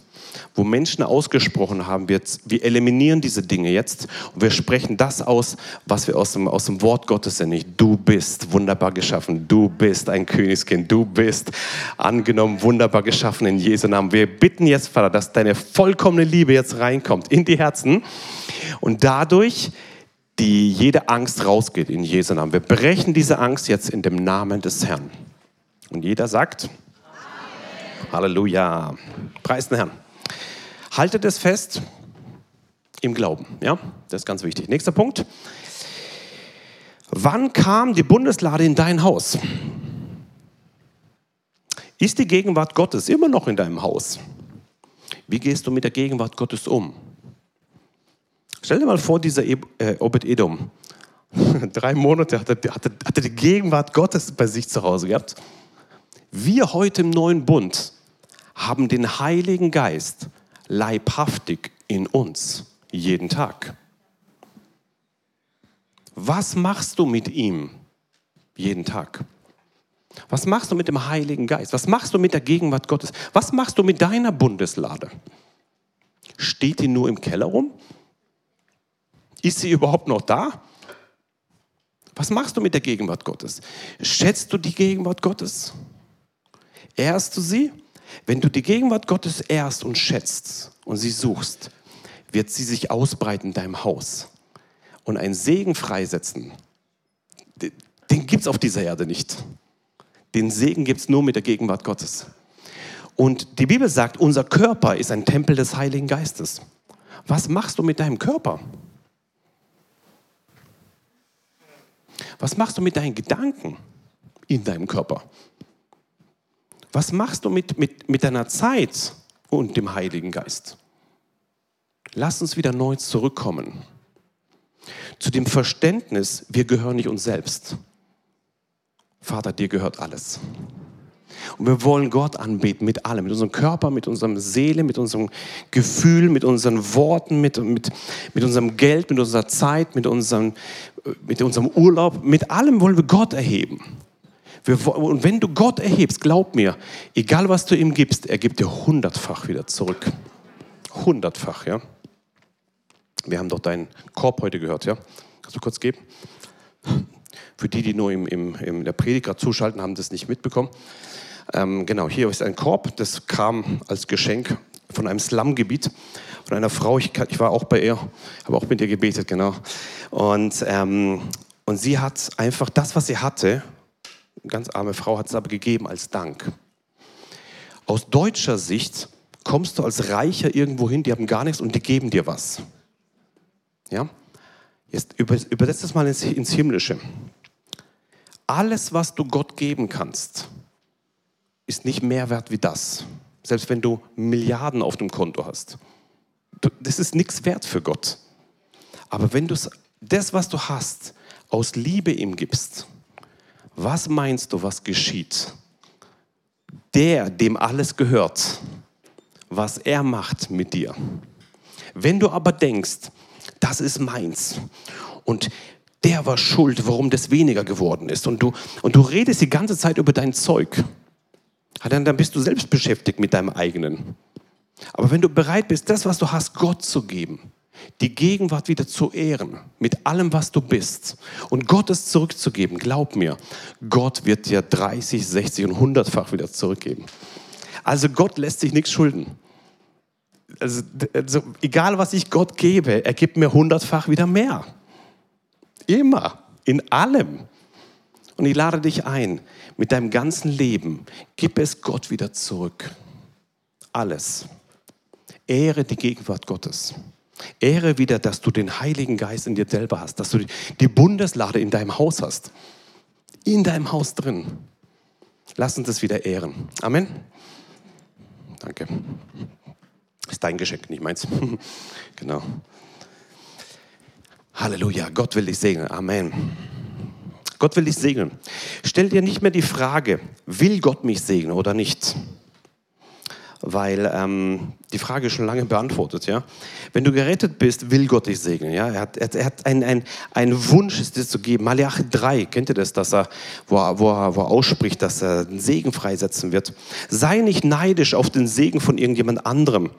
wo Menschen ausgesprochen haben, wir, wir eliminieren diese Dinge jetzt und wir sprechen das aus, was wir aus dem, aus dem Wort Gottes sind. Du bist wunderbar geschaffen, du bist ein Königskind, du bist angenommen, wunderbar geschaffen in Jesu Namen. Wir bitten jetzt, Vater, dass deine vollkommene Liebe jetzt reinkommt in die Herzen und dadurch die jede Angst rausgeht in Jesu Namen. Wir brechen diese Angst jetzt in dem Namen des Herrn. Und jeder sagt, Amen. Halleluja. Preis den Herrn. Haltet es fest im Glauben. Ja, das ist ganz wichtig. Nächster Punkt. Wann kam die Bundeslade in dein Haus? Ist die Gegenwart Gottes immer noch in deinem Haus? Wie gehst du mit der Gegenwart Gottes um? Stell dir mal vor, dieser äh, Obed-Edom, drei Monate hat er, hat, er, hat er die Gegenwart Gottes bei sich zu Hause gehabt. Wir heute im neuen Bund haben den Heiligen Geist leibhaftig in uns, jeden Tag. Was machst du mit ihm jeden Tag? Was machst du mit dem Heiligen Geist? Was machst du mit der Gegenwart Gottes? Was machst du mit deiner Bundeslade? Steht die nur im Keller rum? Ist sie überhaupt noch da? Was machst du mit der Gegenwart Gottes? Schätzt du die Gegenwart Gottes? Ehrst du sie? Wenn du die Gegenwart Gottes ehrst und schätzt und sie suchst, wird sie sich ausbreiten in deinem Haus und einen Segen freisetzen. Den gibt es auf dieser Erde nicht. Den Segen gibt es nur mit der Gegenwart Gottes. Und die Bibel sagt, unser Körper ist ein Tempel des Heiligen Geistes. Was machst du mit deinem Körper? Was machst du mit deinen Gedanken in deinem Körper? Was machst du mit, mit, mit deiner Zeit und dem Heiligen Geist? Lass uns wieder neu zurückkommen zu dem Verständnis, wir gehören nicht uns selbst. Vater, dir gehört alles. Und wir wollen Gott anbeten mit allem, mit unserem Körper, mit unserer Seele, mit unserem Gefühl, mit unseren Worten, mit, mit, mit unserem Geld, mit unserer Zeit, mit unserem, mit unserem Urlaub. Mit allem wollen wir Gott erheben. Wir, und wenn du Gott erhebst, glaub mir, egal was du ihm gibst, er gibt dir hundertfach wieder zurück. Hundertfach, ja. Wir haben doch deinen Korb heute gehört, ja. Kannst du kurz geben? Für die, die nur im, im, in der Predigt gerade zuschalten, haben das nicht mitbekommen. Ähm, genau, hier ist ein Korb, das kam als Geschenk von einem Slumgebiet, von einer Frau. Ich, ich war auch bei ihr, habe auch mit ihr gebetet, genau. Und, ähm, und sie hat einfach das, was sie hatte, eine ganz arme Frau, hat es aber gegeben als Dank. Aus deutscher Sicht kommst du als Reicher irgendwo hin, die haben gar nichts und die geben dir was. Ja? Jetzt übersetzt das mal ins, ins Himmlische. Alles, was du Gott geben kannst, ist nicht mehr wert wie das. Selbst wenn du Milliarden auf dem Konto hast. Das ist nichts wert für Gott. Aber wenn du das, was du hast, aus Liebe ihm gibst, was meinst du, was geschieht? Der, dem alles gehört, was er macht mit dir. Wenn du aber denkst, das ist meins und der war schuld, warum das weniger geworden ist und du, und du redest die ganze Zeit über dein Zeug, dann, dann bist du selbst beschäftigt mit deinem eigenen. Aber wenn du bereit bist, das, was du hast, Gott zu geben, die Gegenwart wieder zu ehren, mit allem, was du bist, und Gott es zurückzugeben, glaub mir, Gott wird dir 30, 60 und 100-fach wieder zurückgeben. Also Gott lässt sich nichts schulden. Also, also, egal was ich Gott gebe, er gibt mir hundertfach wieder mehr. Immer, in allem. Und ich lade dich ein, mit deinem ganzen Leben, gib es Gott wieder zurück. Alles. Ehre die Gegenwart Gottes. Ehre wieder, dass du den Heiligen Geist in dir selber hast, dass du die Bundeslade in deinem Haus hast. In deinem Haus drin. Lass uns das wieder ehren. Amen. Danke. Ist dein Geschenk, nicht meins. genau. Halleluja. Gott will dich segnen. Amen. Gott will dich segnen. Stell dir nicht mehr die Frage, will Gott mich segnen oder nicht? Weil ähm, die Frage ist schon lange beantwortet. Ja? Wenn du gerettet bist, will Gott dich segnen. Ja? Er hat, er hat einen, einen Wunsch, es dir zu geben. Malachi 3, kennt ihr das, dass er, wo, er, wo, er, wo er ausspricht, dass er den Segen freisetzen wird? Sei nicht neidisch auf den Segen von irgendjemand anderem,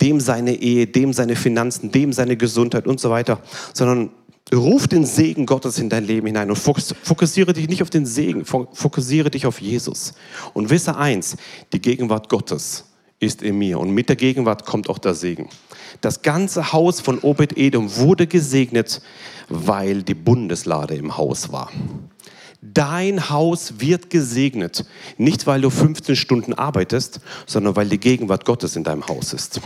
dem seine Ehe, dem seine Finanzen, dem seine Gesundheit und so weiter, sondern Ruf den Segen Gottes in dein Leben hinein und fokussiere dich nicht auf den Segen, fokussiere dich auf Jesus. Und wisse eins, die Gegenwart Gottes ist in mir und mit der Gegenwart kommt auch der Segen. Das ganze Haus von Obed-Edom wurde gesegnet, weil die Bundeslade im Haus war. Dein Haus wird gesegnet, nicht weil du 15 Stunden arbeitest, sondern weil die Gegenwart Gottes in deinem Haus ist.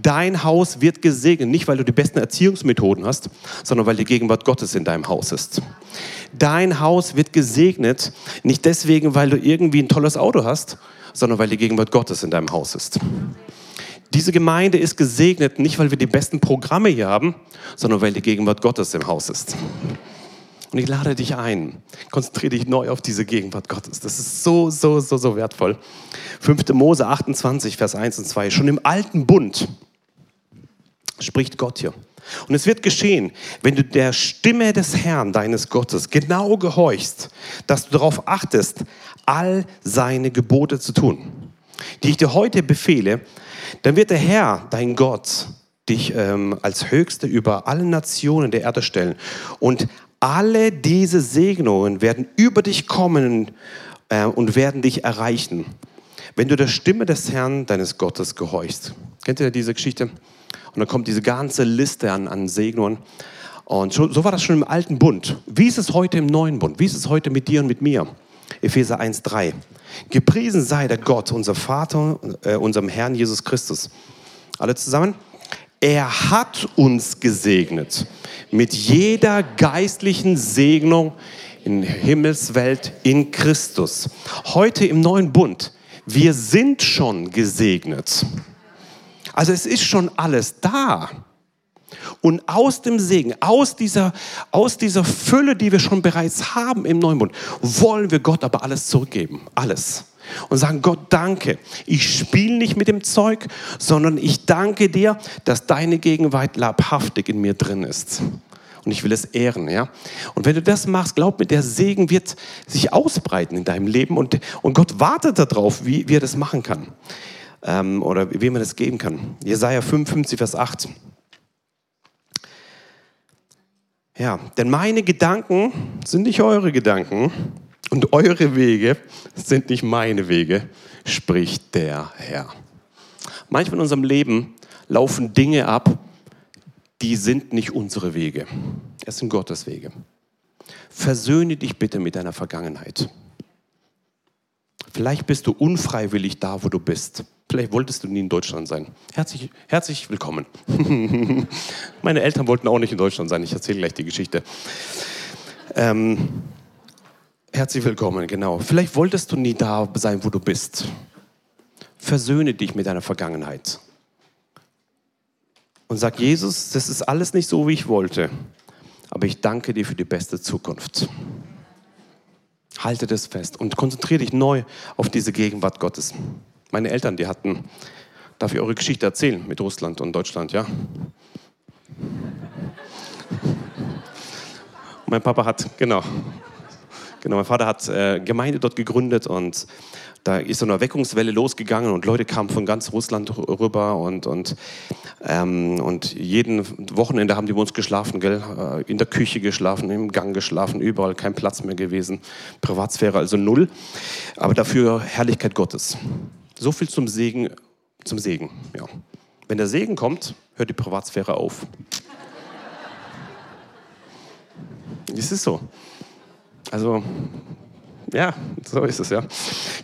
Dein Haus wird gesegnet, nicht weil du die besten Erziehungsmethoden hast, sondern weil die Gegenwart Gottes in deinem Haus ist. Dein Haus wird gesegnet, nicht deswegen, weil du irgendwie ein tolles Auto hast, sondern weil die Gegenwart Gottes in deinem Haus ist. Diese Gemeinde ist gesegnet, nicht weil wir die besten Programme hier haben, sondern weil die Gegenwart Gottes im Haus ist. Und ich lade dich ein, konzentriere dich neu auf diese Gegenwart Gottes. Das ist so, so, so, so wertvoll. 5. Mose 28, Vers 1 und 2. Schon im alten Bund spricht Gott hier. Und es wird geschehen, wenn du der Stimme des Herrn, deines Gottes, genau gehorchst, dass du darauf achtest, all seine Gebote zu tun, die ich dir heute befehle, dann wird der Herr, dein Gott, dich ähm, als Höchste über alle Nationen der Erde stellen und alle diese Segnungen werden über dich kommen äh, und werden dich erreichen, wenn du der Stimme des Herrn, deines Gottes, gehorchst. Kennt ihr diese Geschichte? Und dann kommt diese ganze Liste an, an Segnungen. Und so war das schon im alten Bund. Wie ist es heute im neuen Bund? Wie ist es heute mit dir und mit mir? Epheser 1,3. Gepriesen sei der Gott, unser Vater, äh, unserem Herrn Jesus Christus. Alle zusammen? Er hat uns gesegnet mit jeder geistlichen Segnung in Himmelswelt in Christus. Heute im neuen Bund, wir sind schon gesegnet. Also es ist schon alles da. Und aus dem Segen, aus dieser, aus dieser Fülle, die wir schon bereits haben im neuen Bund, wollen wir Gott aber alles zurückgeben. Alles. Und sagen, Gott, danke. Ich spiele nicht mit dem Zeug, sondern ich danke dir, dass deine Gegenwart leibhaftig in mir drin ist. Und ich will es ehren, ja. Und wenn du das machst, glaub mir, der Segen wird sich ausbreiten in deinem Leben und, und Gott wartet darauf, wie, wie er das machen kann. Ähm, oder wie man das geben kann. Jesaja 55, Vers 8. Ja, denn meine Gedanken sind nicht eure Gedanken und eure Wege sind nicht meine Wege, spricht der Herr. Manchmal in unserem Leben laufen Dinge ab, die sind nicht unsere Wege. Es sind Gottes Wege. Versöhne dich bitte mit deiner Vergangenheit. Vielleicht bist du unfreiwillig da, wo du bist. Vielleicht wolltest du nie in Deutschland sein. Herzlich, herzlich willkommen. Meine Eltern wollten auch nicht in Deutschland sein. Ich erzähle gleich die Geschichte. Ähm, herzlich willkommen, genau. Vielleicht wolltest du nie da sein, wo du bist. Versöhne dich mit deiner Vergangenheit. Und sag, Jesus, das ist alles nicht so, wie ich wollte. Aber ich danke dir für die beste Zukunft. Halte das fest und konzentriere dich neu auf diese Gegenwart Gottes. Meine Eltern, die hatten, darf ich eure Geschichte erzählen mit Russland und Deutschland, ja? mein Papa hat, genau, genau, mein Vater hat äh, Gemeinde dort gegründet und da ist so eine Erweckungswelle losgegangen und Leute kamen von ganz Russland rüber und, und, ähm, und jeden Wochenende haben die bei uns geschlafen, gell? Äh, in der Küche geschlafen, im Gang geschlafen, überall kein Platz mehr gewesen, Privatsphäre also null, aber dafür Herrlichkeit Gottes. So viel zum Segen, zum Segen. Ja. Wenn der Segen kommt, hört die Privatsphäre auf. Es ist so. Also, ja, so ist es ja.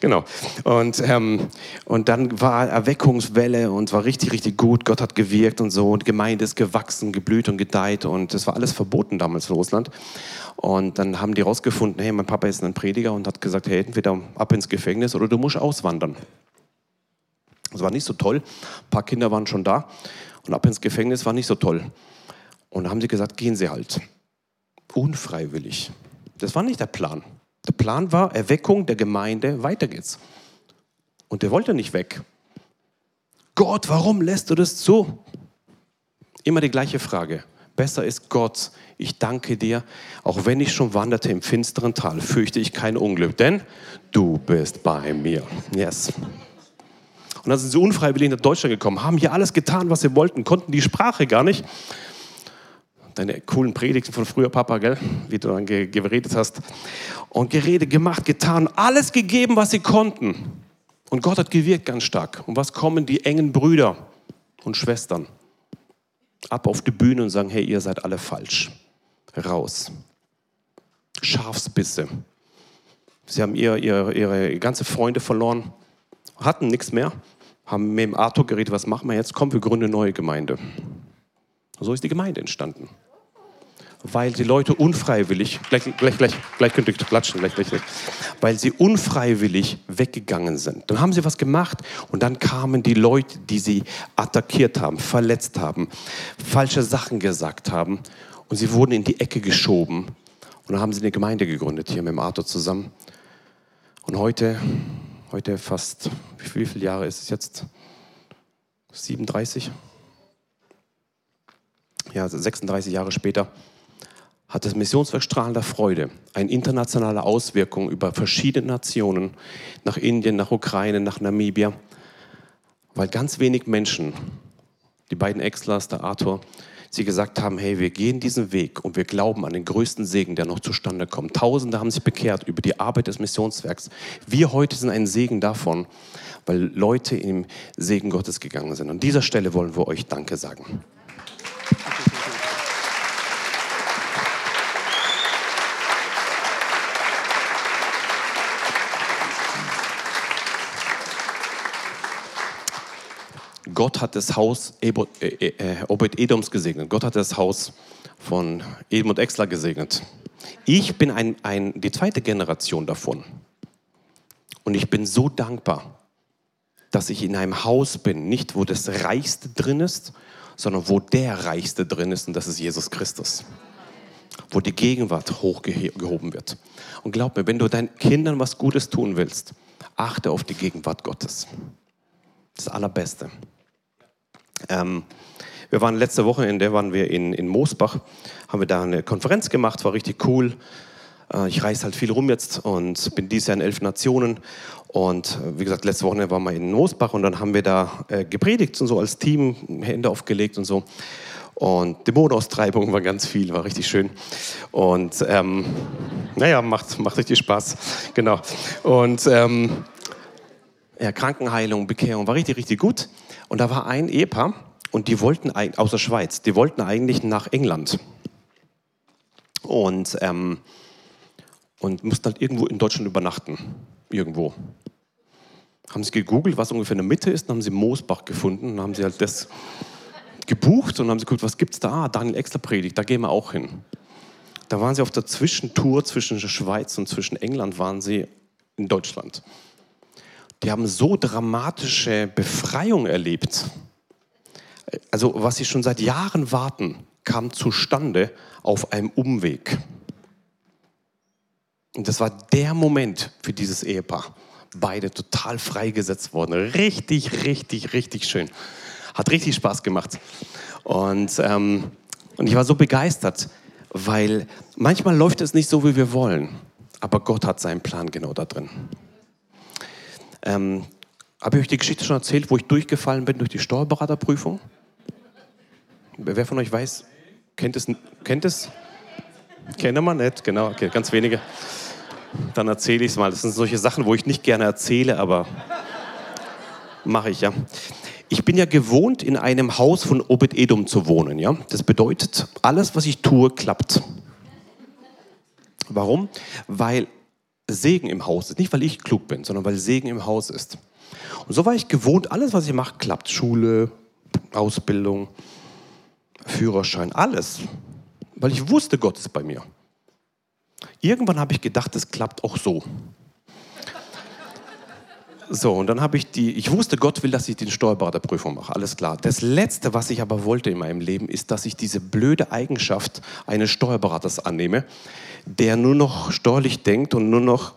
Genau. Und, ähm, und dann war Erweckungswelle und war richtig, richtig gut. Gott hat gewirkt und so. Und Gemeinde ist gewachsen, geblüht und gedeiht. Und das war alles verboten damals in Russland. Und dann haben die rausgefunden, hey, mein Papa ist ein Prediger und hat gesagt, hey, entweder ab ins Gefängnis oder du musst auswandern. Das war nicht so toll. Ein paar Kinder waren schon da und ab ins Gefängnis war nicht so toll. Und da haben sie gesagt, gehen Sie halt. Unfreiwillig. Das war nicht der Plan. Der Plan war Erweckung der Gemeinde, weiter geht's. Und der wollte nicht weg. Gott, warum lässt du das zu? Immer die gleiche Frage. Besser ist Gott, ich danke dir, auch wenn ich schon wanderte im finsteren Tal, fürchte ich kein Unglück, denn du bist bei mir. Yes. Und dann sind sie unfreiwillig nach Deutschland gekommen, haben hier alles getan, was sie wollten, konnten die Sprache gar nicht. Deine coolen Predigten von früher, Papa, gell? wie du dann geredet hast. Und geredet, gemacht, getan, alles gegeben, was sie konnten. Und Gott hat gewirkt ganz stark. Und was kommen die engen Brüder und Schwestern? Ab auf die Bühne und sagen, hey, ihr seid alle falsch. Raus. Schafsbisse. Sie haben ihr, ihr, ihre ganze Freunde verloren, hatten nichts mehr, haben mit dem Arthur geredet, was machen wir jetzt? Komm, wir gründen eine neue Gemeinde. So ist die Gemeinde entstanden. Weil die Leute unfreiwillig, gleich, gleich, gleich, gleich könnt ihr klatschen, gleich, gleich, weil sie unfreiwillig weggegangen sind. Dann haben sie was gemacht und dann kamen die Leute, die sie attackiert haben, verletzt haben, falsche Sachen gesagt haben und sie wurden in die Ecke geschoben. Und dann haben sie eine Gemeinde gegründet, hier mit dem Arthur zusammen. Und heute heute fast, wie viele Jahre ist es jetzt? 37? Ja, 36 Jahre später hat das Missionswerk Strahlender Freude eine internationale Auswirkung über verschiedene Nationen, nach Indien, nach Ukraine, nach Namibia, weil ganz wenig Menschen, die beiden Exlers, der Arthur, sie gesagt haben, hey, wir gehen diesen Weg und wir glauben an den größten Segen, der noch zustande kommt. Tausende haben sich bekehrt über die Arbeit des Missionswerks. Wir heute sind ein Segen davon, weil Leute im Segen Gottes gegangen sind. An dieser Stelle wollen wir euch Danke sagen. Gott hat das Haus äh, äh, Obed-Edoms gesegnet. Gott hat das Haus von Edom und Exler gesegnet. Ich bin ein, ein, die zweite Generation davon. Und ich bin so dankbar, dass ich in einem Haus bin, nicht wo das Reichste drin ist, sondern wo der Reichste drin ist und das ist Jesus Christus. Wo die Gegenwart hochgehoben wird. Und glaub mir, wenn du deinen Kindern was Gutes tun willst, Achte auf die Gegenwart Gottes. Das Allerbeste. Ähm, wir waren letzte Wochenende waren wir in, in Moosbach, haben wir da eine Konferenz gemacht, war richtig cool. Äh, ich reise halt viel rum jetzt und bin dieses Jahr in elf Nationen. Und äh, wie gesagt, letzte Woche waren wir in Moosbach und dann haben wir da äh, gepredigt und so als Team, Hände aufgelegt und so. Und Dämonenaustreibung war ganz viel, war richtig schön. Und ähm, naja, macht, macht richtig Spaß. Genau. Und ähm, ja, Krankenheilung, Bekehrung war richtig, richtig gut. Und da war ein Ehepaar und die wollten, aus der Schweiz, die wollten eigentlich nach England. Und, ähm, und mussten halt irgendwo in Deutschland übernachten. Irgendwo. Haben sie gegoogelt, was ungefähr in der Mitte ist, dann haben sie Moosbach gefunden, dann haben sie halt das gebucht und haben sie geguckt, was gibt's da? Ah, Daniel Exler Predigt, da gehen wir auch hin. Da waren sie auf der Zwischentour zwischen der Schweiz und zwischen England, waren sie in Deutschland. Die haben so dramatische Befreiung erlebt. Also was sie schon seit Jahren warten, kam zustande auf einem Umweg. Und das war der Moment für dieses Ehepaar. Beide total freigesetzt worden. Richtig, richtig, richtig schön. Hat richtig Spaß gemacht. Und, ähm, und ich war so begeistert, weil manchmal läuft es nicht so, wie wir wollen. Aber Gott hat seinen Plan genau da drin. Ähm, Habe ich euch die Geschichte schon erzählt, wo ich durchgefallen bin durch die Steuerberaterprüfung? Wer von euch weiß, kennt es? Kennt es? Kennt man nicht, genau, okay, ganz wenige. Dann erzähle ich es mal. Das sind solche Sachen, wo ich nicht gerne erzähle, aber mache ich ja. Ich bin ja gewohnt, in einem Haus von Obed-Edom zu wohnen. Ja? Das bedeutet, alles, was ich tue, klappt. Warum? Weil Segen im Haus ist. Nicht, weil ich klug bin, sondern weil Segen im Haus ist. Und so war ich gewohnt, alles, was ich mache, klappt. Schule, Ausbildung, Führerschein, alles. Weil ich wusste, Gott ist bei mir. Irgendwann habe ich gedacht, es klappt auch so. So, und dann habe ich die, ich wusste, Gott will, dass ich die Steuerberaterprüfung mache, alles klar. Das Letzte, was ich aber wollte in meinem Leben, ist, dass ich diese blöde Eigenschaft eines Steuerberaters annehme, der nur noch steuerlich denkt und nur noch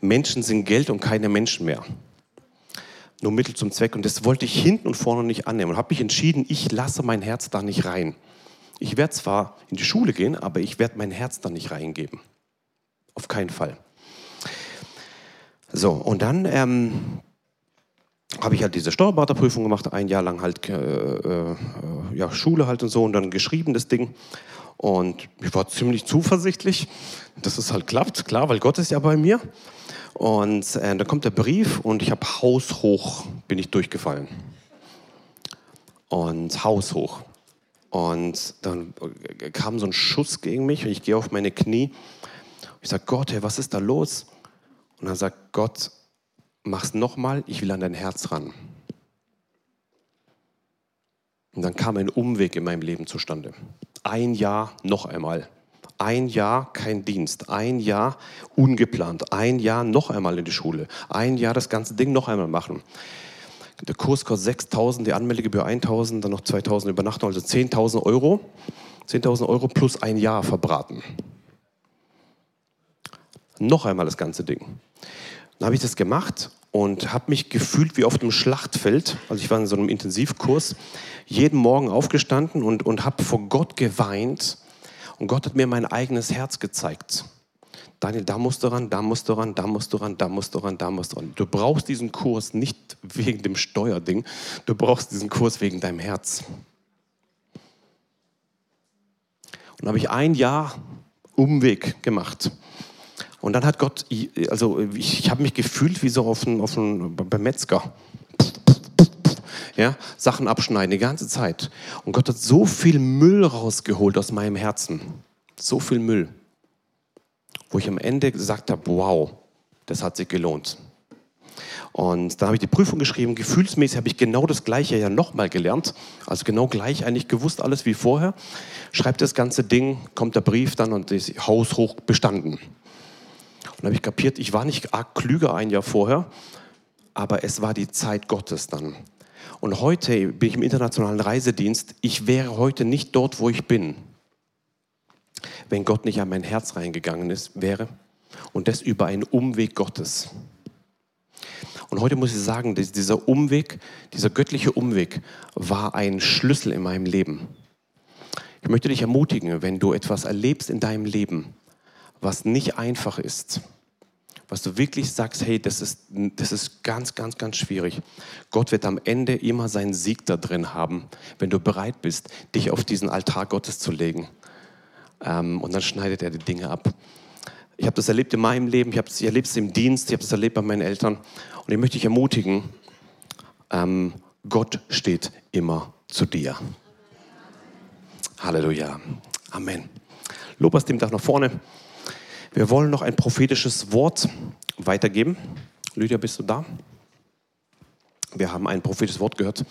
Menschen sind Geld und keine Menschen mehr. Nur Mittel zum Zweck. Und das wollte ich hinten und vorne nicht annehmen. Und habe mich entschieden, ich lasse mein Herz da nicht rein. Ich werde zwar in die Schule gehen, aber ich werde mein Herz da nicht reingeben. Auf keinen Fall. So, und dann ähm, habe ich halt diese Steuerberaterprüfung gemacht, ein Jahr lang halt äh, äh, ja, Schule halt und so und dann geschrieben das Ding. Und ich war ziemlich zuversichtlich, dass es halt klappt, klar, weil Gott ist ja bei mir. Und äh, dann kommt der Brief und ich habe haushoch bin ich durchgefallen. Und haushoch. Und dann kam so ein Schuss gegen mich und ich gehe auf meine Knie. Ich sage, Gott, hey, was ist da los? Und dann sagt Gott, mach's nochmal, ich will an dein Herz ran. Und dann kam ein Umweg in meinem Leben zustande. Ein Jahr noch einmal. Ein Jahr kein Dienst. Ein Jahr ungeplant. Ein Jahr noch einmal in die Schule. Ein Jahr das ganze Ding noch einmal machen. Der Kurs kostet 6.000, die Anmeldegebühr 1.000, dann noch 2.000 Übernachtung, also 10.000 Euro. 10.000 Euro plus ein Jahr verbraten. Noch einmal das ganze Ding. Dann habe ich das gemacht und habe mich gefühlt wie auf dem Schlachtfeld. Also ich war in so einem Intensivkurs, jeden Morgen aufgestanden und, und habe vor Gott geweint. Und Gott hat mir mein eigenes Herz gezeigt. Daniel, da musst du ran, da musst du ran, da musst du ran, da musst du ran, da musst du ran. Du brauchst diesen Kurs nicht wegen dem Steuerding, du brauchst diesen Kurs wegen deinem Herz. Und habe ich ein Jahr Umweg gemacht. Und dann hat Gott, also ich, ich habe mich gefühlt wie so auf einem, auf beim Metzger. Ja, Sachen abschneiden die ganze Zeit. Und Gott hat so viel Müll rausgeholt aus meinem Herzen. So viel Müll. Wo ich am Ende gesagt habe, wow, das hat sich gelohnt. Und dann habe ich die Prüfung geschrieben. Gefühlsmäßig habe ich genau das Gleiche ja nochmal gelernt. Also genau gleich eigentlich gewusst, alles wie vorher. Schreibt das ganze Ding, kommt der Brief dann und ist haushoch bestanden. Und habe ich kapiert, ich war nicht arg klüger ein Jahr vorher, aber es war die Zeit Gottes dann. Und heute bin ich im internationalen Reisedienst. Ich wäre heute nicht dort, wo ich bin, wenn Gott nicht an mein Herz reingegangen ist, wäre. Und das über einen Umweg Gottes. Und heute muss ich sagen, dieser Umweg, dieser göttliche Umweg war ein Schlüssel in meinem Leben. Ich möchte dich ermutigen, wenn du etwas erlebst in deinem Leben, was nicht einfach ist, was du wirklich sagst, hey, das ist, das ist ganz, ganz, ganz schwierig. Gott wird am Ende immer seinen Sieg da drin haben, wenn du bereit bist, dich auf diesen Altar Gottes zu legen. Ähm, und dann schneidet er die Dinge ab. Ich habe das erlebt in meinem Leben, ich, erlebt es im Dienst, ich habe es erlebt bei meinen Eltern. Und ich möchte dich ermutigen, ähm, Gott steht immer zu dir. Halleluja. Amen. Lobers dem Tag nach vorne. Wir wollen noch ein prophetisches Wort weitergeben. Lydia, bist du da? Wir haben ein prophetisches Wort gehört.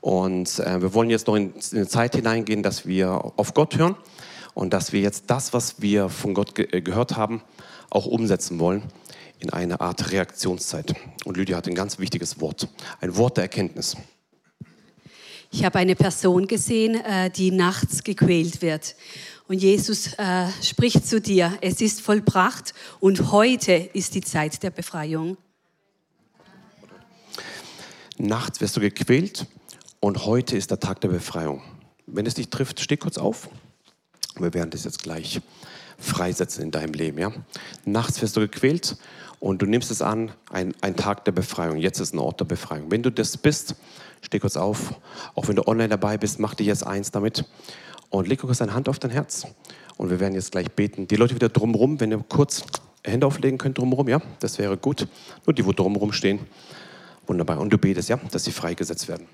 Und äh, wir wollen jetzt noch in, in eine Zeit hineingehen, dass wir auf Gott hören und dass wir jetzt das, was wir von Gott ge äh, gehört haben, auch umsetzen wollen in eine Art Reaktionszeit. Und Lydia hat ein ganz wichtiges Wort, ein Wort der Erkenntnis. Ich habe eine Person gesehen, äh, die nachts gequält wird. Und Jesus äh, spricht zu dir, es ist vollbracht und heute ist die Zeit der Befreiung. Nachts wirst du gequält und heute ist der Tag der Befreiung. Wenn es dich trifft, steh kurz auf. Wir werden das jetzt gleich freisetzen in deinem Leben. Ja? Nachts wirst du gequält und du nimmst es an, ein, ein Tag der Befreiung. Jetzt ist ein Ort der Befreiung. Wenn du das bist, steh kurz auf. Auch wenn du online dabei bist, mach dich jetzt eins damit und leg kurz deine Hand auf dein Herz. Und wir werden jetzt gleich beten. Die Leute wieder drumherum, wenn ihr kurz Hände auflegen könnt drumherum, ja, das wäre gut. Nur die, wo drumherum stehen. Wunderbar. Und du betest, ja, dass sie freigesetzt werden.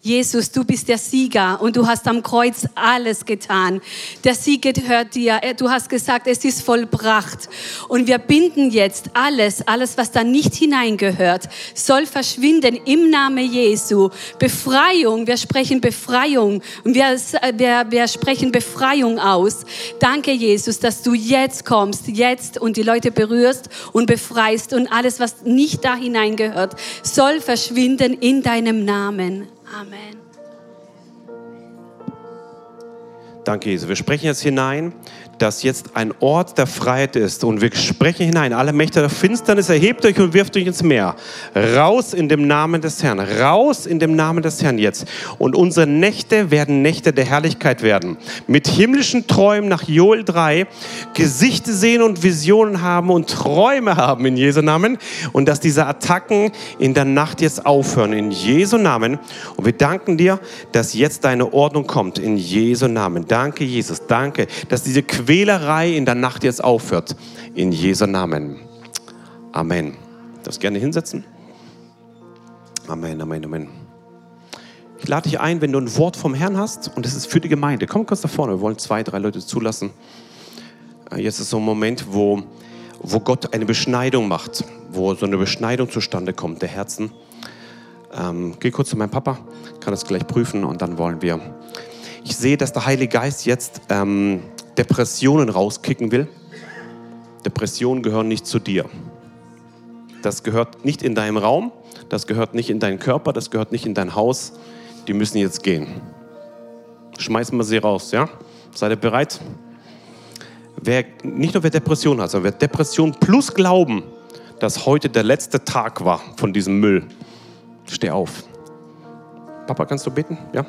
Jesus, du bist der Sieger und du hast am Kreuz alles getan. Der Sieg gehört dir. Du hast gesagt, es ist vollbracht. Und wir binden jetzt alles, alles, was da nicht hineingehört, soll verschwinden im Namen Jesu. Befreiung, wir sprechen Befreiung und wir, wir, wir sprechen Befreiung aus. Danke, Jesus, dass du jetzt kommst, jetzt und die Leute berührst und befreist und alles, was nicht da hineingehört, soll verschwinden in deinem Namen. Amen. Danke, Jesus. Wir sprechen jetzt hinein dass jetzt ein Ort der Freiheit ist. Und wir sprechen hinein, alle Mächte der Finsternis, erhebt euch und wirft euch ins Meer. Raus in dem Namen des Herrn. Raus in dem Namen des Herrn jetzt. Und unsere Nächte werden Nächte der Herrlichkeit werden. Mit himmlischen Träumen nach Joel 3, Gesichter sehen und Visionen haben und Träume haben in Jesu Namen. Und dass diese Attacken in der Nacht jetzt aufhören in Jesu Namen. Und wir danken dir, dass jetzt deine Ordnung kommt in Jesu Namen. Danke, Jesus. Danke, dass diese Quelle Quälerei in der Nacht jetzt aufhört. In Jesu Namen. Amen. Das gerne hinsetzen. Amen, Amen, Amen. Ich lade dich ein, wenn du ein Wort vom Herrn hast und es ist für die Gemeinde. Komm kurz da vorne, wir wollen zwei, drei Leute zulassen. Äh, jetzt ist so ein Moment, wo, wo Gott eine Beschneidung macht, wo so eine Beschneidung zustande kommt der Herzen. Ähm, geh kurz zu meinem Papa, kann das gleich prüfen und dann wollen wir. Ich sehe, dass der Heilige Geist jetzt ähm, Depressionen rauskicken will, Depressionen gehören nicht zu dir. Das gehört nicht in deinem Raum, das gehört nicht in deinen Körper, das gehört nicht in dein Haus. Die müssen jetzt gehen. Schmeißen wir sie raus, ja? Seid ihr bereit? Wer, nicht nur wer Depression hat, sondern wer Depression plus Glauben, dass heute der letzte Tag war von diesem Müll, steh auf. Papa, kannst du beten? Ja?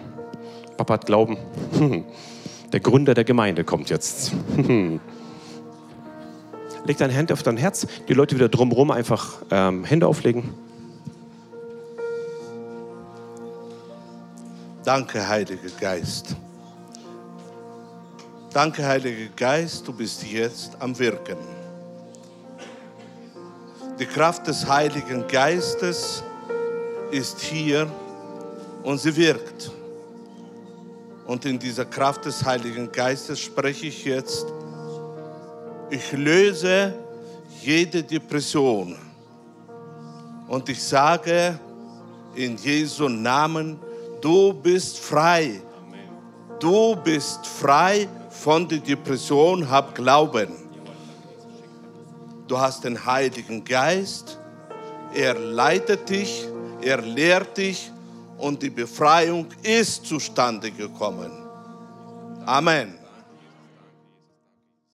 Papa hat Glauben. Der Gründer der Gemeinde kommt jetzt. Leg deine Hand auf dein Herz. Die Leute wieder drumherum einfach ähm, Hände auflegen. Danke, Heiliger Geist. Danke, Heiliger Geist, du bist jetzt am Wirken. Die Kraft des Heiligen Geistes ist hier und sie wirkt. Und in dieser Kraft des Heiligen Geistes spreche ich jetzt, ich löse jede Depression. Und ich sage in Jesu Namen, du bist frei. Du bist frei von der Depression, hab Glauben. Du hast den Heiligen Geist, er leitet dich, er lehrt dich und die Befreiung ist zustande gekommen. Amen.